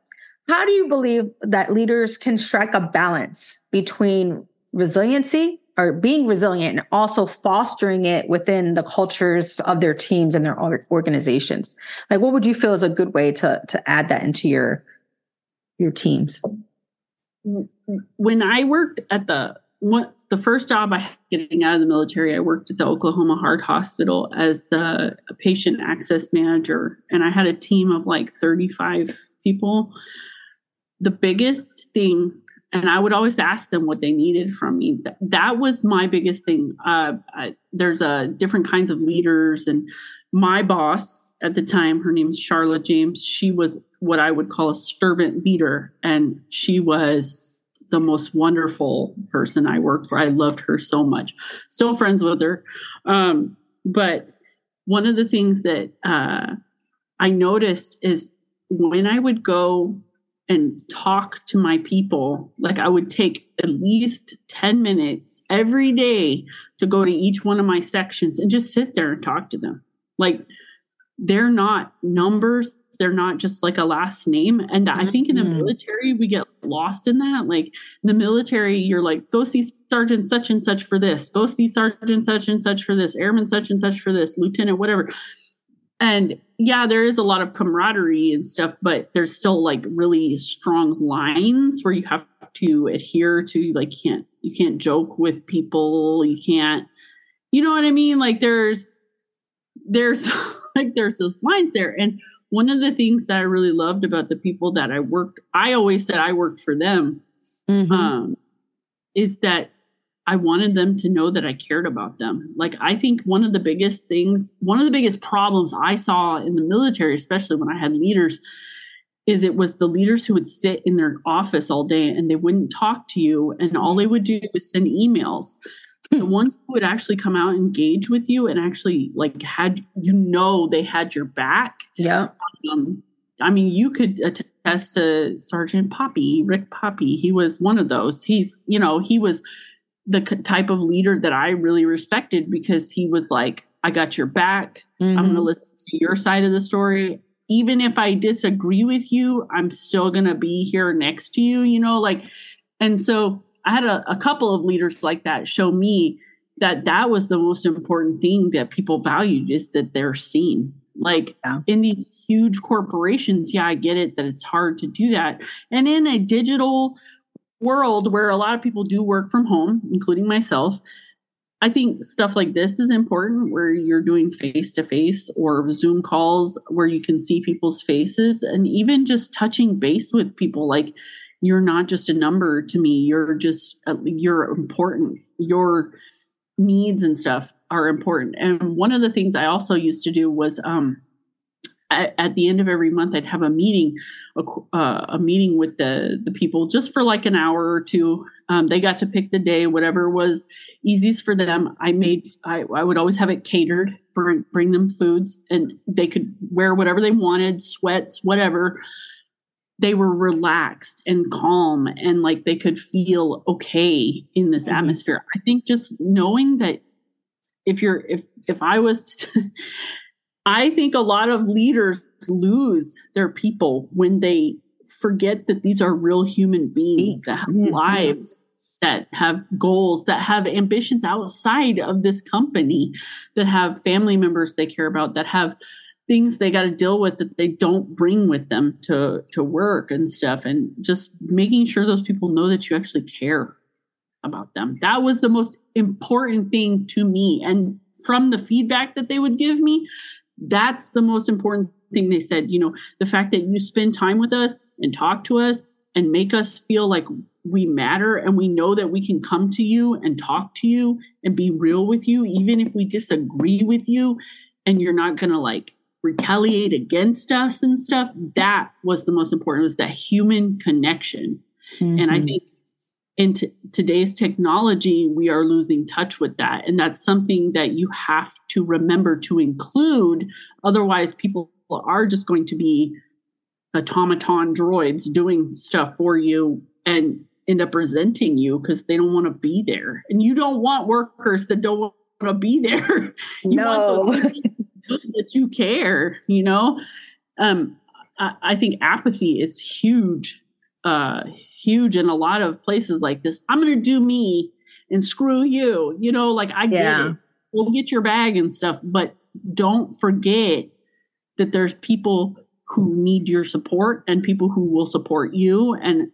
how do you believe that leaders can strike a balance between resiliency or being resilient and also fostering it within the cultures of their teams and their organizations. Like what would you feel is a good way to to add that into your your teams? When i worked at the one the first job i had getting out of the military i worked at the oklahoma heart hospital as the patient access manager and i had a team of like 35 people. The biggest thing and I would always ask them what they needed from me. That, that was my biggest thing. Uh, I, there's a uh, different kinds of leaders, and my boss at the time, her name is Charlotte James. She was what I would call a servant leader, and she was the most wonderful person I worked for. I loved her so much. Still friends with her, um, but one of the things that uh, I noticed is when I would go and talk to my people. Like I would take at least 10 minutes every day to go to each one of my sections and just sit there and talk to them. Like they're not numbers, they're not just like a last name. And I think in the mm-hmm. military, we get lost in that. Like in the military, you're like, go see Sergeant such and such for this, go see Sergeant such and such for this, Airman such and such for this, Lieutenant, whatever and yeah there is a lot of camaraderie and stuff but there's still like really strong lines where you have to adhere to like can't you can't joke with people you can't you know what i mean? Like there's there's like there's those lines there. And one of the things that i really loved about the people that i worked i always said i worked for them. Mm-hmm. um is that I wanted them to know that I cared about them. Like, I think one of the biggest things, one of the biggest problems I saw in the military, especially when I had leaders, is it was the leaders who would sit in their office all day and they wouldn't talk to you. And all they would do was send emails. the ones who would actually come out and engage with you and actually like had you know they had your back yeah um, i mean you could attest to sergeant poppy rick poppy he was one of those he's you know he was the type of leader that I really respected because he was like, I got your back. Mm-hmm. I'm going to listen to your side of the story. Even if I disagree with you, I'm still going to be here next to you, you know, like, and so I had a, a couple of leaders like that show me that that was the most important thing that people valued is that they're seen. Like yeah. in these huge corporations, yeah, I get it that it's hard to do that. And in a digital world where a lot of people do work from home, including myself, I think stuff like this is important where you're doing face to face or Zoom calls where you can see people's faces and even just touching base with people like you're not just a number to me you're just uh, you're important your needs and stuff are important. And one of the things I also used to do was um, at, at, the end of every month, I'd have a meeting, a, uh, a, meeting with the the people just for like an hour or two. Um, they got to pick the day, whatever was easiest for them. I made, I, I would always have it catered, bring, bring them foods, and they could wear whatever they wanted, sweats, whatever. They were relaxed and calm, and like they could feel okay in this mm-hmm. atmosphere. I think just knowing that if you're if if I was to, I think a lot of leaders lose their people when they forget that these are real human beings that have lives that have goals that have ambitions outside of this company that have family members they care about that have things they got to deal with that they don't bring with them to to work and stuff and just making sure those people know that you actually care about them. That was the most important thing to me and from the feedback that they would give me that's the most important thing they said. You know, the fact that you spend time with us and talk to us and make us feel like we matter and we know that we can come to you and talk to you and be real with you, even if we disagree with you and you're not going to like retaliate against us and stuff. That was the most important was that human connection. Mm-hmm. And I mm-hmm. think in t- today's technology, we are losing touch with that. And that's something that you have to remember to include. Otherwise, people are just going to be automaton droids doing stuff for you and end up resenting you because they don't want to be there. And you don't want workers that don't want to be there. you no. want those that you care, you know? Um, I, I think apathy is huge uh, huge in a lot of places like this. I'm going to do me and screw you. You know, like I get it. We'll get your bag and stuff, but don't forget that there's people who need your support and people who will support you. And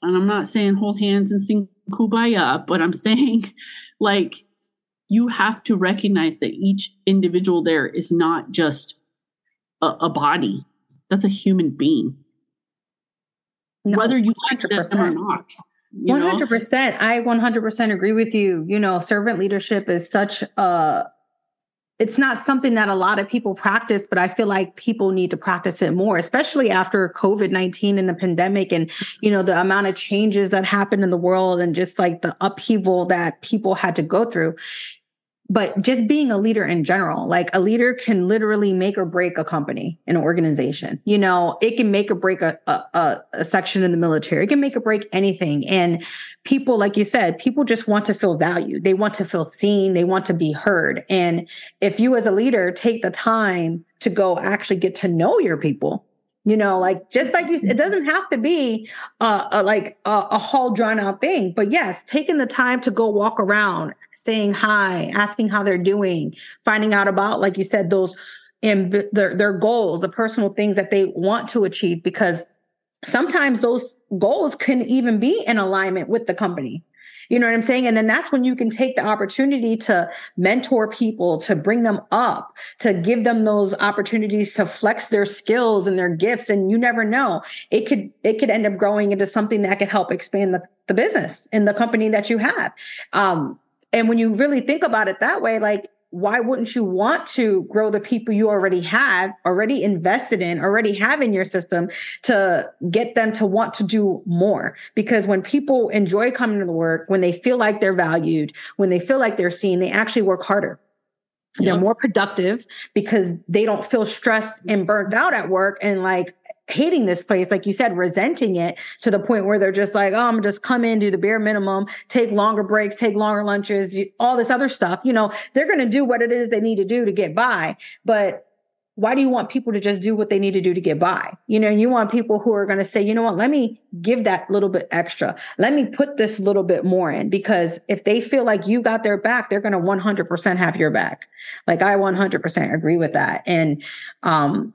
and I'm not saying hold hands and sing kumbaya, but I'm saying like you have to recognize that each individual there is not just a, a body. That's a human being no, whether you like 100%. them or not. One hundred percent. I one hundred percent agree with you. You know, servant leadership is such a. It's not something that a lot of people practice, but I feel like people need to practice it more, especially after COVID nineteen and the pandemic, and you know the amount of changes that happened in the world, and just like the upheaval that people had to go through but just being a leader in general, like a leader can literally make or break a company, an organization. You know, it can make or break a, a, a, section in the military. It can make or break anything. And people, like you said, people just want to feel valued. They want to feel seen. They want to be heard. And if you as a leader take the time to go actually get to know your people, you know like just like you it doesn't have to be uh, a, like a, a whole drawn out thing but yes taking the time to go walk around saying hi asking how they're doing finding out about like you said those and their, their goals the personal things that they want to achieve because sometimes those goals can even be in alignment with the company you know what I'm saying? And then that's when you can take the opportunity to mentor people, to bring them up, to give them those opportunities to flex their skills and their gifts. And you never know. It could, it could end up growing into something that could help expand the, the business and the company that you have. Um, and when you really think about it that way, like why wouldn't you want to grow the people you already have, already invested in, already have in your system to get them to want to do more? Because when people enjoy coming to work, when they feel like they're valued, when they feel like they're seen, they actually work harder. They're more productive because they don't feel stressed and burnt out at work and like hating this place, like you said, resenting it to the point where they're just like, oh, I'm just come in, do the bare minimum, take longer breaks, take longer lunches, all this other stuff. You know, they're going to do what it is they need to do to get by. But why do you want people to just do what they need to do to get by? You know, you want people who are going to say, you know what, let me give that little bit extra. Let me put this little bit more in because if they feel like you got their back, they're going to 100% have your back. Like I 100% agree with that. And, um,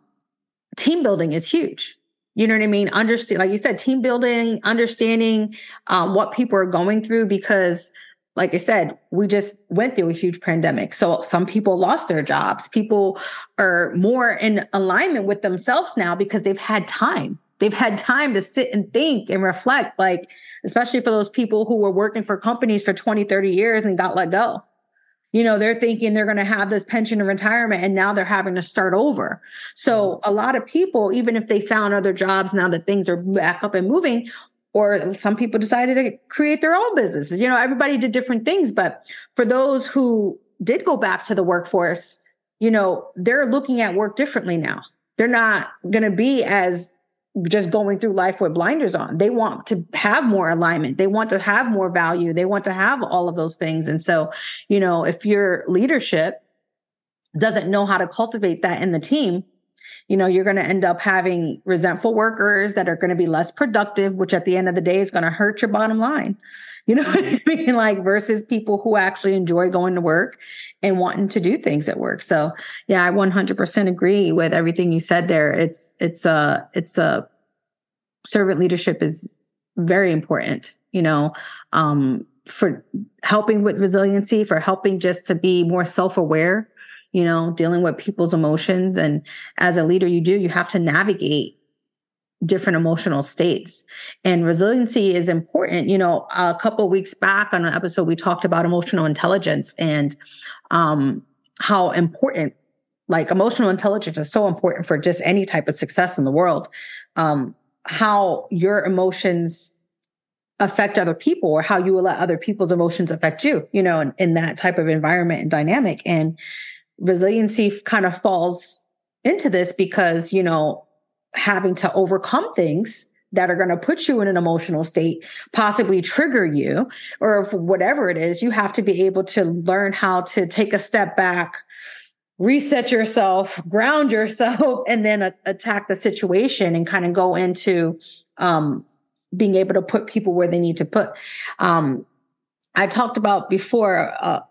team building is huge. You know what I mean? Understand, like you said, team building, understanding um, what people are going through because, like I said, we just went through a huge pandemic. So some people lost their jobs. People are more in alignment with themselves now because they've had time. They've had time to sit and think and reflect, like, especially for those people who were working for companies for 20, 30 years and got let go you know they're thinking they're going to have this pension and retirement and now they're having to start over so mm-hmm. a lot of people even if they found other jobs now that things are back up and moving or some people decided to create their own businesses you know everybody did different things but for those who did go back to the workforce you know they're looking at work differently now they're not going to be as just going through life with blinders on. They want to have more alignment. They want to have more value. They want to have all of those things. And so, you know, if your leadership doesn't know how to cultivate that in the team, you know, you're going to end up having resentful workers that are going to be less productive, which at the end of the day is going to hurt your bottom line. You know what I mean? Like versus people who actually enjoy going to work and wanting to do things at work. So yeah, I 100% agree with everything you said there. It's, it's a, it's a servant leadership is very important, you know, um, for helping with resiliency, for helping just to be more self-aware, you know, dealing with people's emotions. And as a leader, you do, you have to navigate different emotional states. And resiliency is important. You know a couple weeks back on an episode we talked about emotional intelligence and um how important like emotional intelligence is so important for just any type of success in the world. Um how your emotions affect other people or how you will let other people's emotions affect you you know in, in that type of environment and dynamic. And resiliency kind of falls into this because you know having to overcome things that are going to put you in an emotional state, possibly trigger you, or whatever it is, you have to be able to learn how to take a step back, reset yourself, ground yourself, and then a- attack the situation and kind of go into um, being able to put people where they need to put. Um, I talked about before uh,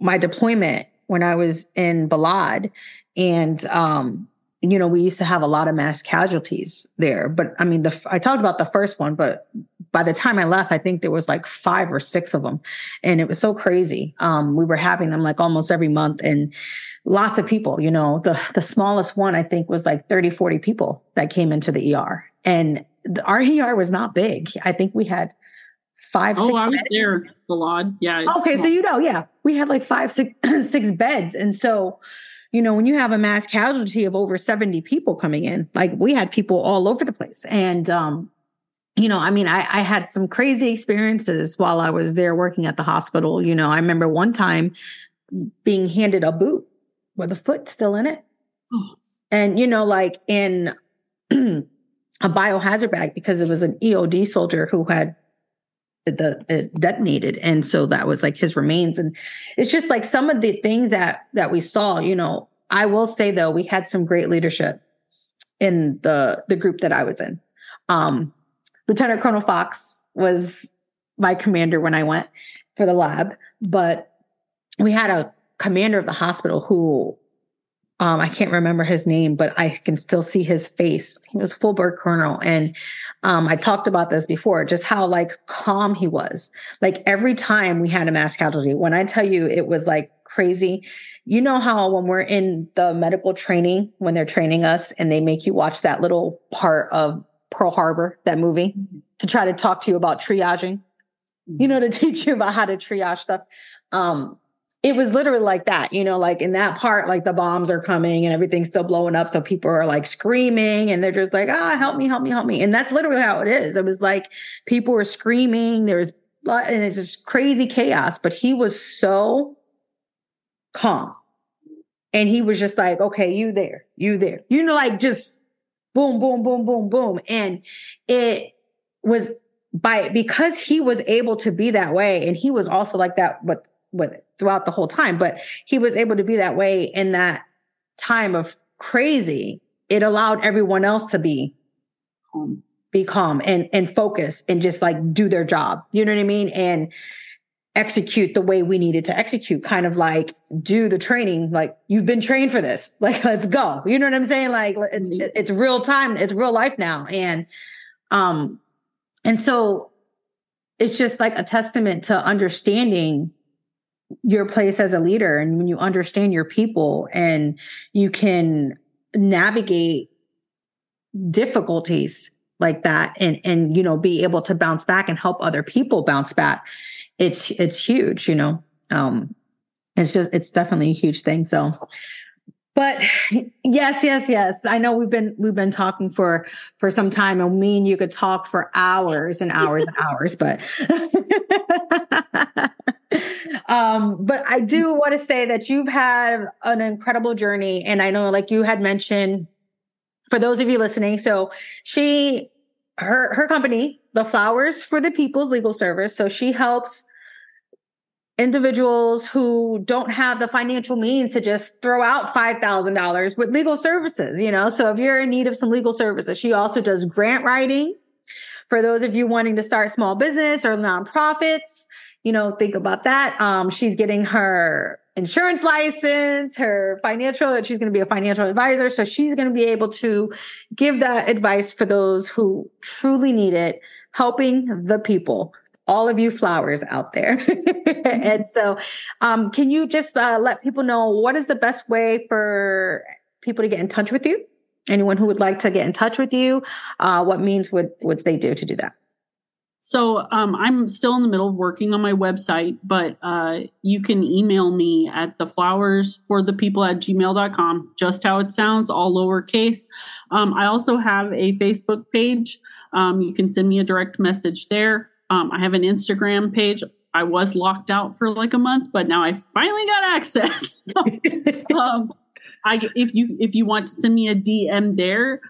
my deployment when I was in Balad, and um, you know, we used to have a lot of mass casualties there. But I mean, the I talked about the first one, but by the time I left, I think there was like five or six of them, and it was so crazy. Um, we were having them like almost every month, and lots of people. You know, the the smallest one I think was like 30, 40 people that came into the ER, and the, our ER was not big. I think we had five. Oh, I was beds. there, Balad. Yeah. Okay, small. so you know, yeah, we had like five, six, six beds, and so you know, when you have a mass casualty of over 70 people coming in, like we had people all over the place. And, um, you know, I mean, I, I had some crazy experiences while I was there working at the hospital. You know, I remember one time being handed a boot with a foot still in it. Oh. And, you know, like in a biohazard bag because it was an EOD soldier who had the it detonated and so that was like his remains and it's just like some of the things that that we saw you know i will say though we had some great leadership in the the group that i was in um lieutenant colonel fox was my commander when i went for the lab but we had a commander of the hospital who um, I can't remember his name, but I can still see his face. He was full bird colonel. And um, I talked about this before, just how like calm he was. Like every time we had a mass casualty, when I tell you it was like crazy, you know how when we're in the medical training, when they're training us and they make you watch that little part of Pearl Harbor, that movie, mm-hmm. to try to talk to you about triaging, you know, to teach you about how to triage stuff. Um, it was literally like that, you know, like in that part, like the bombs are coming and everything's still blowing up. So people are like screaming and they're just like, ah, help me, help me, help me. And that's literally how it is. It was like people were screaming. There's and it's just crazy chaos. But he was so calm. And he was just like, okay, you there, you there. You know, like just boom, boom, boom, boom, boom. And it was by because he was able to be that way, and he was also like that, with with it throughout the whole time, but he was able to be that way in that time of crazy. It allowed everyone else to be calm, be calm and and focus and just like do their job. You know what I mean? And execute the way we needed to execute, kind of like do the training. Like you've been trained for this. Like let's go. You know what I'm saying? Like it's mm-hmm. it's real time. It's real life now. And um and so it's just like a testament to understanding your place as a leader and when you understand your people and you can navigate difficulties like that and and you know be able to bounce back and help other people bounce back it's it's huge you know? Um it's just it's definitely a huge thing so. But yes yes yes i know we've been we've been talking for for some time and me and you could talk for hours and hours and hours but um but i do want to say that you've had an incredible journey and i know like you had mentioned for those of you listening so she her her company the flowers for the people's legal service so she helps individuals who don't have the financial means to just throw out $5,000 with legal services, you know? So if you're in need of some legal services, she also does grant writing for those of you wanting to start small business or nonprofits, you know, think about that. Um, she's getting her insurance license, her financial, she's going to be a financial advisor. So she's going to be able to give that advice for those who truly need it, helping the people all of you flowers out there. and so, um, can you just uh, let people know what is the best way for people to get in touch with you? Anyone who would like to get in touch with you, uh, what means would would they do to do that? So um, I'm still in the middle of working on my website, but uh, you can email me at the flowers for the people at gmail.com, just how it sounds, all lowercase. Um, I also have a Facebook page. Um, you can send me a direct message there. Um, I have an Instagram page. I was locked out for like a month, but now I finally got access. um, I if you if you want to send me a DM there,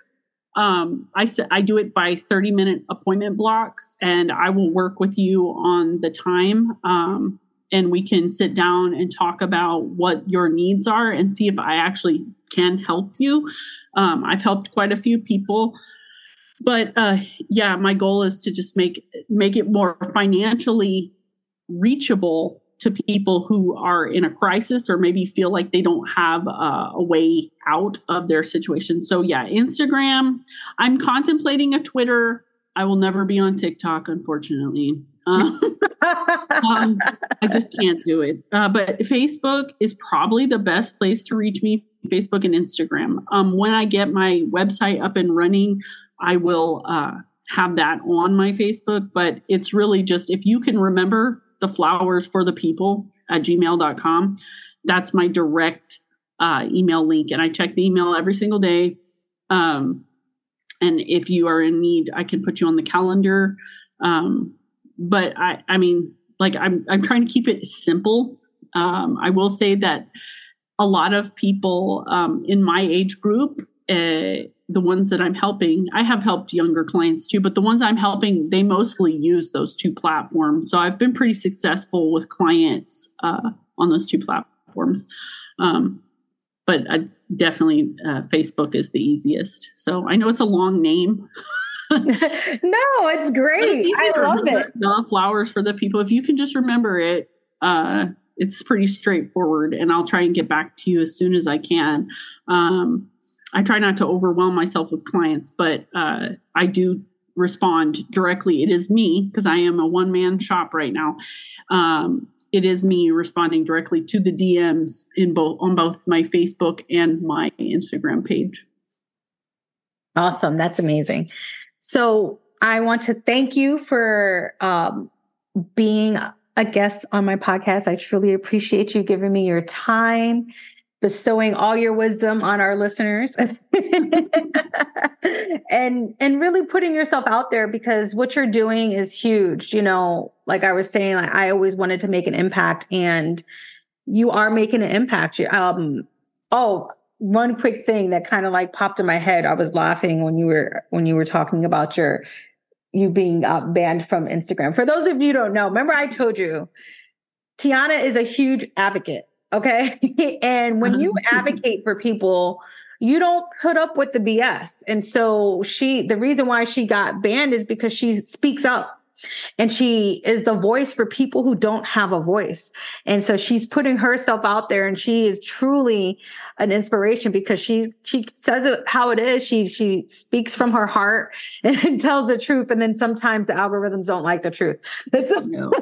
um, I I do it by thirty minute appointment blocks, and I will work with you on the time. Um, and we can sit down and talk about what your needs are and see if I actually can help you. Um, I've helped quite a few people but uh, yeah, my goal is to just make make it more financially reachable to people who are in a crisis or maybe feel like they don't have uh, a way out of their situation. So yeah, Instagram. I'm contemplating a Twitter. I will never be on TikTok, unfortunately. Uh, um, I just can't do it. Uh, but Facebook is probably the best place to reach me. Facebook and Instagram. Um, when I get my website up and running, I will uh, have that on my Facebook. But it's really just if you can remember the flowers for the people at gmail.com, that's my direct uh, email link. And I check the email every single day. Um, and if you are in need, I can put you on the calendar. Um, but I, I mean, like I'm, I'm trying to keep it simple. Um, I will say that a lot of people um, in my age group, uh, the ones that I'm helping, I have helped younger clients too, but the ones I'm helping, they mostly use those two platforms. So I've been pretty successful with clients uh, on those two platforms. Um, but it's definitely uh, Facebook is the easiest. So I know it's a long name. no, it's great. It's I love it. The flowers for the people. If you can just remember it, uh, it's pretty straightforward. And I'll try and get back to you as soon as I can. Um, I try not to overwhelm myself with clients, but uh, I do respond directly. It is me because I am a one man shop right now. Um, it is me responding directly to the DMs in both on both my Facebook and my Instagram page. Awesome, that's amazing. So I want to thank you for um, being a guest on my podcast. I truly appreciate you giving me your time bestowing all your wisdom on our listeners. And and really putting yourself out there because what you're doing is huge you know like i was saying like, i always wanted to make an impact and you are making an impact. Um oh one quick thing that kind of like popped in my head i was laughing when you were when you were talking about your you being uh, banned from instagram. For those of you don't know remember i told you tiana is a huge advocate Okay. and when you mm-hmm. advocate for people, you don't put up with the BS. And so she, the reason why she got banned is because she speaks up and she is the voice for people who don't have a voice. And so she's putting herself out there and she is truly an inspiration because she, she says it how it is. She, she speaks from her heart and tells the truth. And then sometimes the algorithms don't like the truth. It's a, no.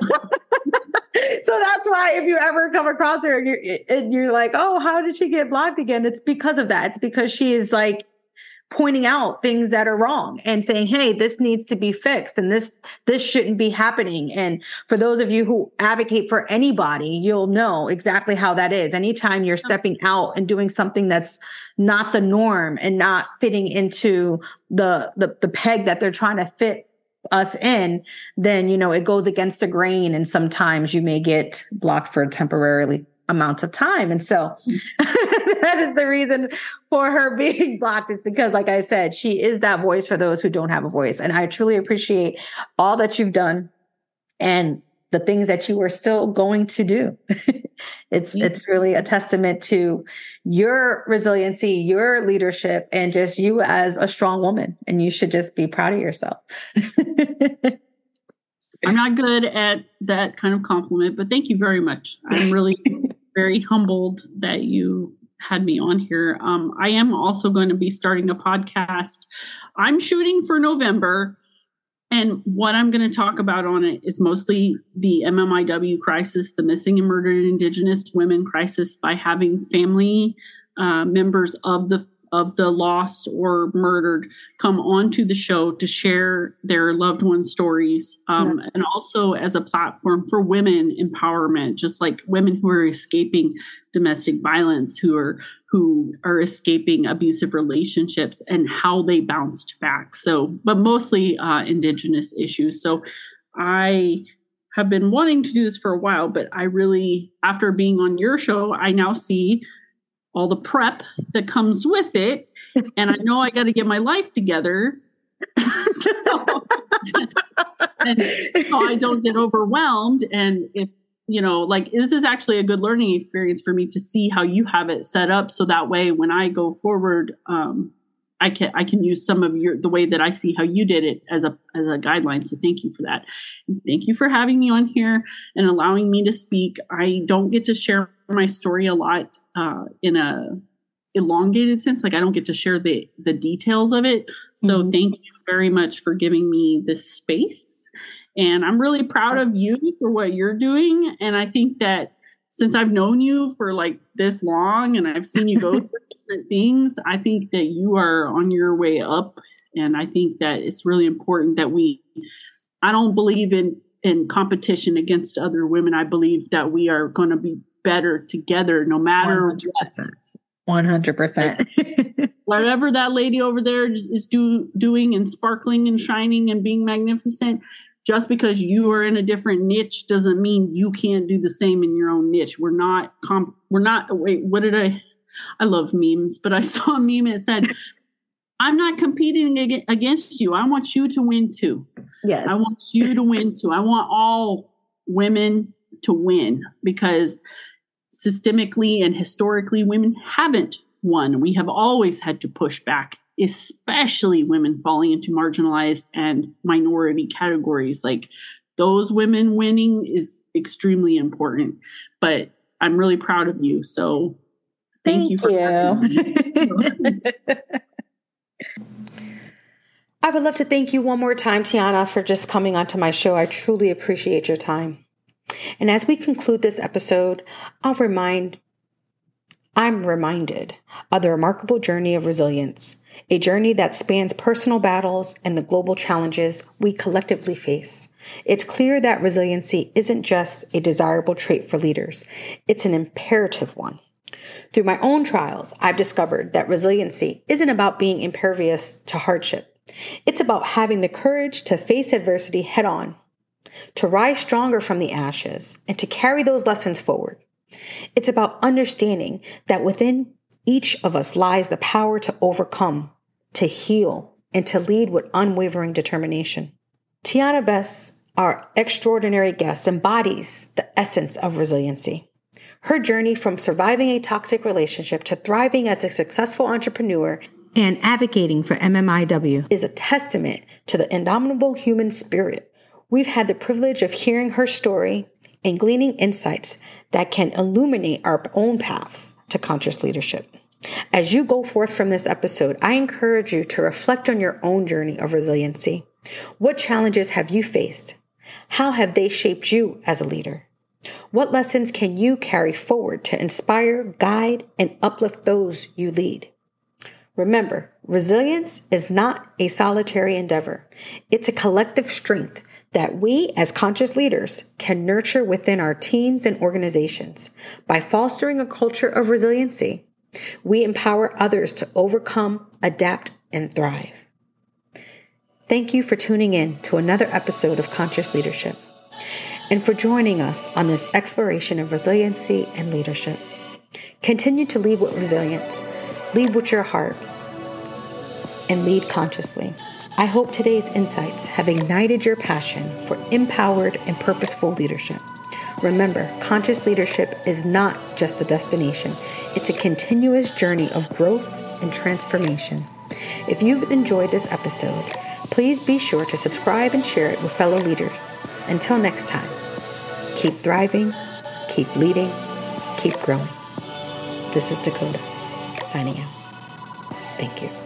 So that's why if you ever come across her and you're, and you're like, oh, how did she get blocked again? It's because of that. It's because she is like pointing out things that are wrong and saying, "Hey, this needs to be fixed and this this shouldn't be happening." And for those of you who advocate for anybody, you'll know exactly how that is. Anytime you're stepping out and doing something that's not the norm and not fitting into the the, the peg that they're trying to fit us in, then you know it goes against the grain and sometimes you may get blocked for temporarily amounts of time. And so hmm. that is the reason for her being blocked is because, like I said, she is that voice for those who don't have a voice. And I truly appreciate all that you've done and the things that you are still going to do. it's it's really a testament to your resiliency, your leadership, and just you as a strong woman. And you should just be proud of yourself. I'm not good at that kind of compliment, but thank you very much. I'm really very humbled that you had me on here. Um, I am also going to be starting a podcast. I'm shooting for November. And what I'm going to talk about on it is mostly the MMIW crisis, the missing and murdered Indigenous women crisis, by having family uh, members of the of the lost or murdered come onto the show to share their loved ones' stories, um, and also as a platform for women empowerment, just like women who are escaping domestic violence, who are who are escaping abusive relationships, and how they bounced back. So, but mostly uh, Indigenous issues. So, I have been wanting to do this for a while, but I really, after being on your show, I now see all the prep that comes with it. And I know I got to get my life together. so, and so I don't get overwhelmed. And if, you know, like this is actually a good learning experience for me to see how you have it set up. So that way, when I go forward, um, I can I can use some of your the way that I see how you did it as a as a guideline. So thank you for that. thank you for having me on here and allowing me to speak. I don't get to share my story a lot uh, in a elongated sense. Like I don't get to share the the details of it. So mm-hmm. thank you very much for giving me this space. And I'm really proud of you for what you're doing. And I think that since I've known you for like this long and I've seen you go through different things, I think that you are on your way up. And I think that it's really important that we, I don't believe in, in competition against other women. I believe that we are going to be better together no matter 100%. 100%. whatever that lady over there is do, doing and sparkling and shining and being magnificent, just because you are in a different niche doesn't mean you can't do the same in your own niche. We're not comp we're not wait, what did I I love memes, but I saw a meme that said I'm not competing against you. I want you to win too. Yes. I want you to win too. I want all women to win because systemically and historically women haven't won. We have always had to push back especially women falling into marginalized and minority categories. Like those women winning is extremely important. But I'm really proud of you. So thank, thank you for you. I would love to thank you one more time, Tiana, for just coming onto my show. I truly appreciate your time. And as we conclude this episode, I'll remind I'm reminded of the remarkable journey of resilience, a journey that spans personal battles and the global challenges we collectively face. It's clear that resiliency isn't just a desirable trait for leaders, it's an imperative one. Through my own trials, I've discovered that resiliency isn't about being impervious to hardship. It's about having the courage to face adversity head on, to rise stronger from the ashes, and to carry those lessons forward. It's about understanding that within each of us lies the power to overcome, to heal, and to lead with unwavering determination. Tiana Best, our extraordinary guest, embodies the essence of resiliency. Her journey from surviving a toxic relationship to thriving as a successful entrepreneur and advocating for MMIW is a testament to the indomitable human spirit. We've had the privilege of hearing her story and gleaning insights that can illuminate our own paths to conscious leadership. As you go forth from this episode, I encourage you to reflect on your own journey of resiliency. What challenges have you faced? How have they shaped you as a leader? What lessons can you carry forward to inspire, guide, and uplift those you lead? Remember, resilience is not a solitary endeavor. It's a collective strength that we as conscious leaders can nurture within our teams and organizations. By fostering a culture of resiliency, we empower others to overcome, adapt, and thrive. Thank you for tuning in to another episode of Conscious Leadership and for joining us on this exploration of resiliency and leadership. Continue to lead with resilience, lead with your heart, and lead consciously. I hope today's insights have ignited your passion for empowered and purposeful leadership. Remember, conscious leadership is not just a destination, it's a continuous journey of growth and transformation. If you've enjoyed this episode, please be sure to subscribe and share it with fellow leaders. Until next time, keep thriving, keep leading, keep growing. This is Dakota, signing out. Thank you.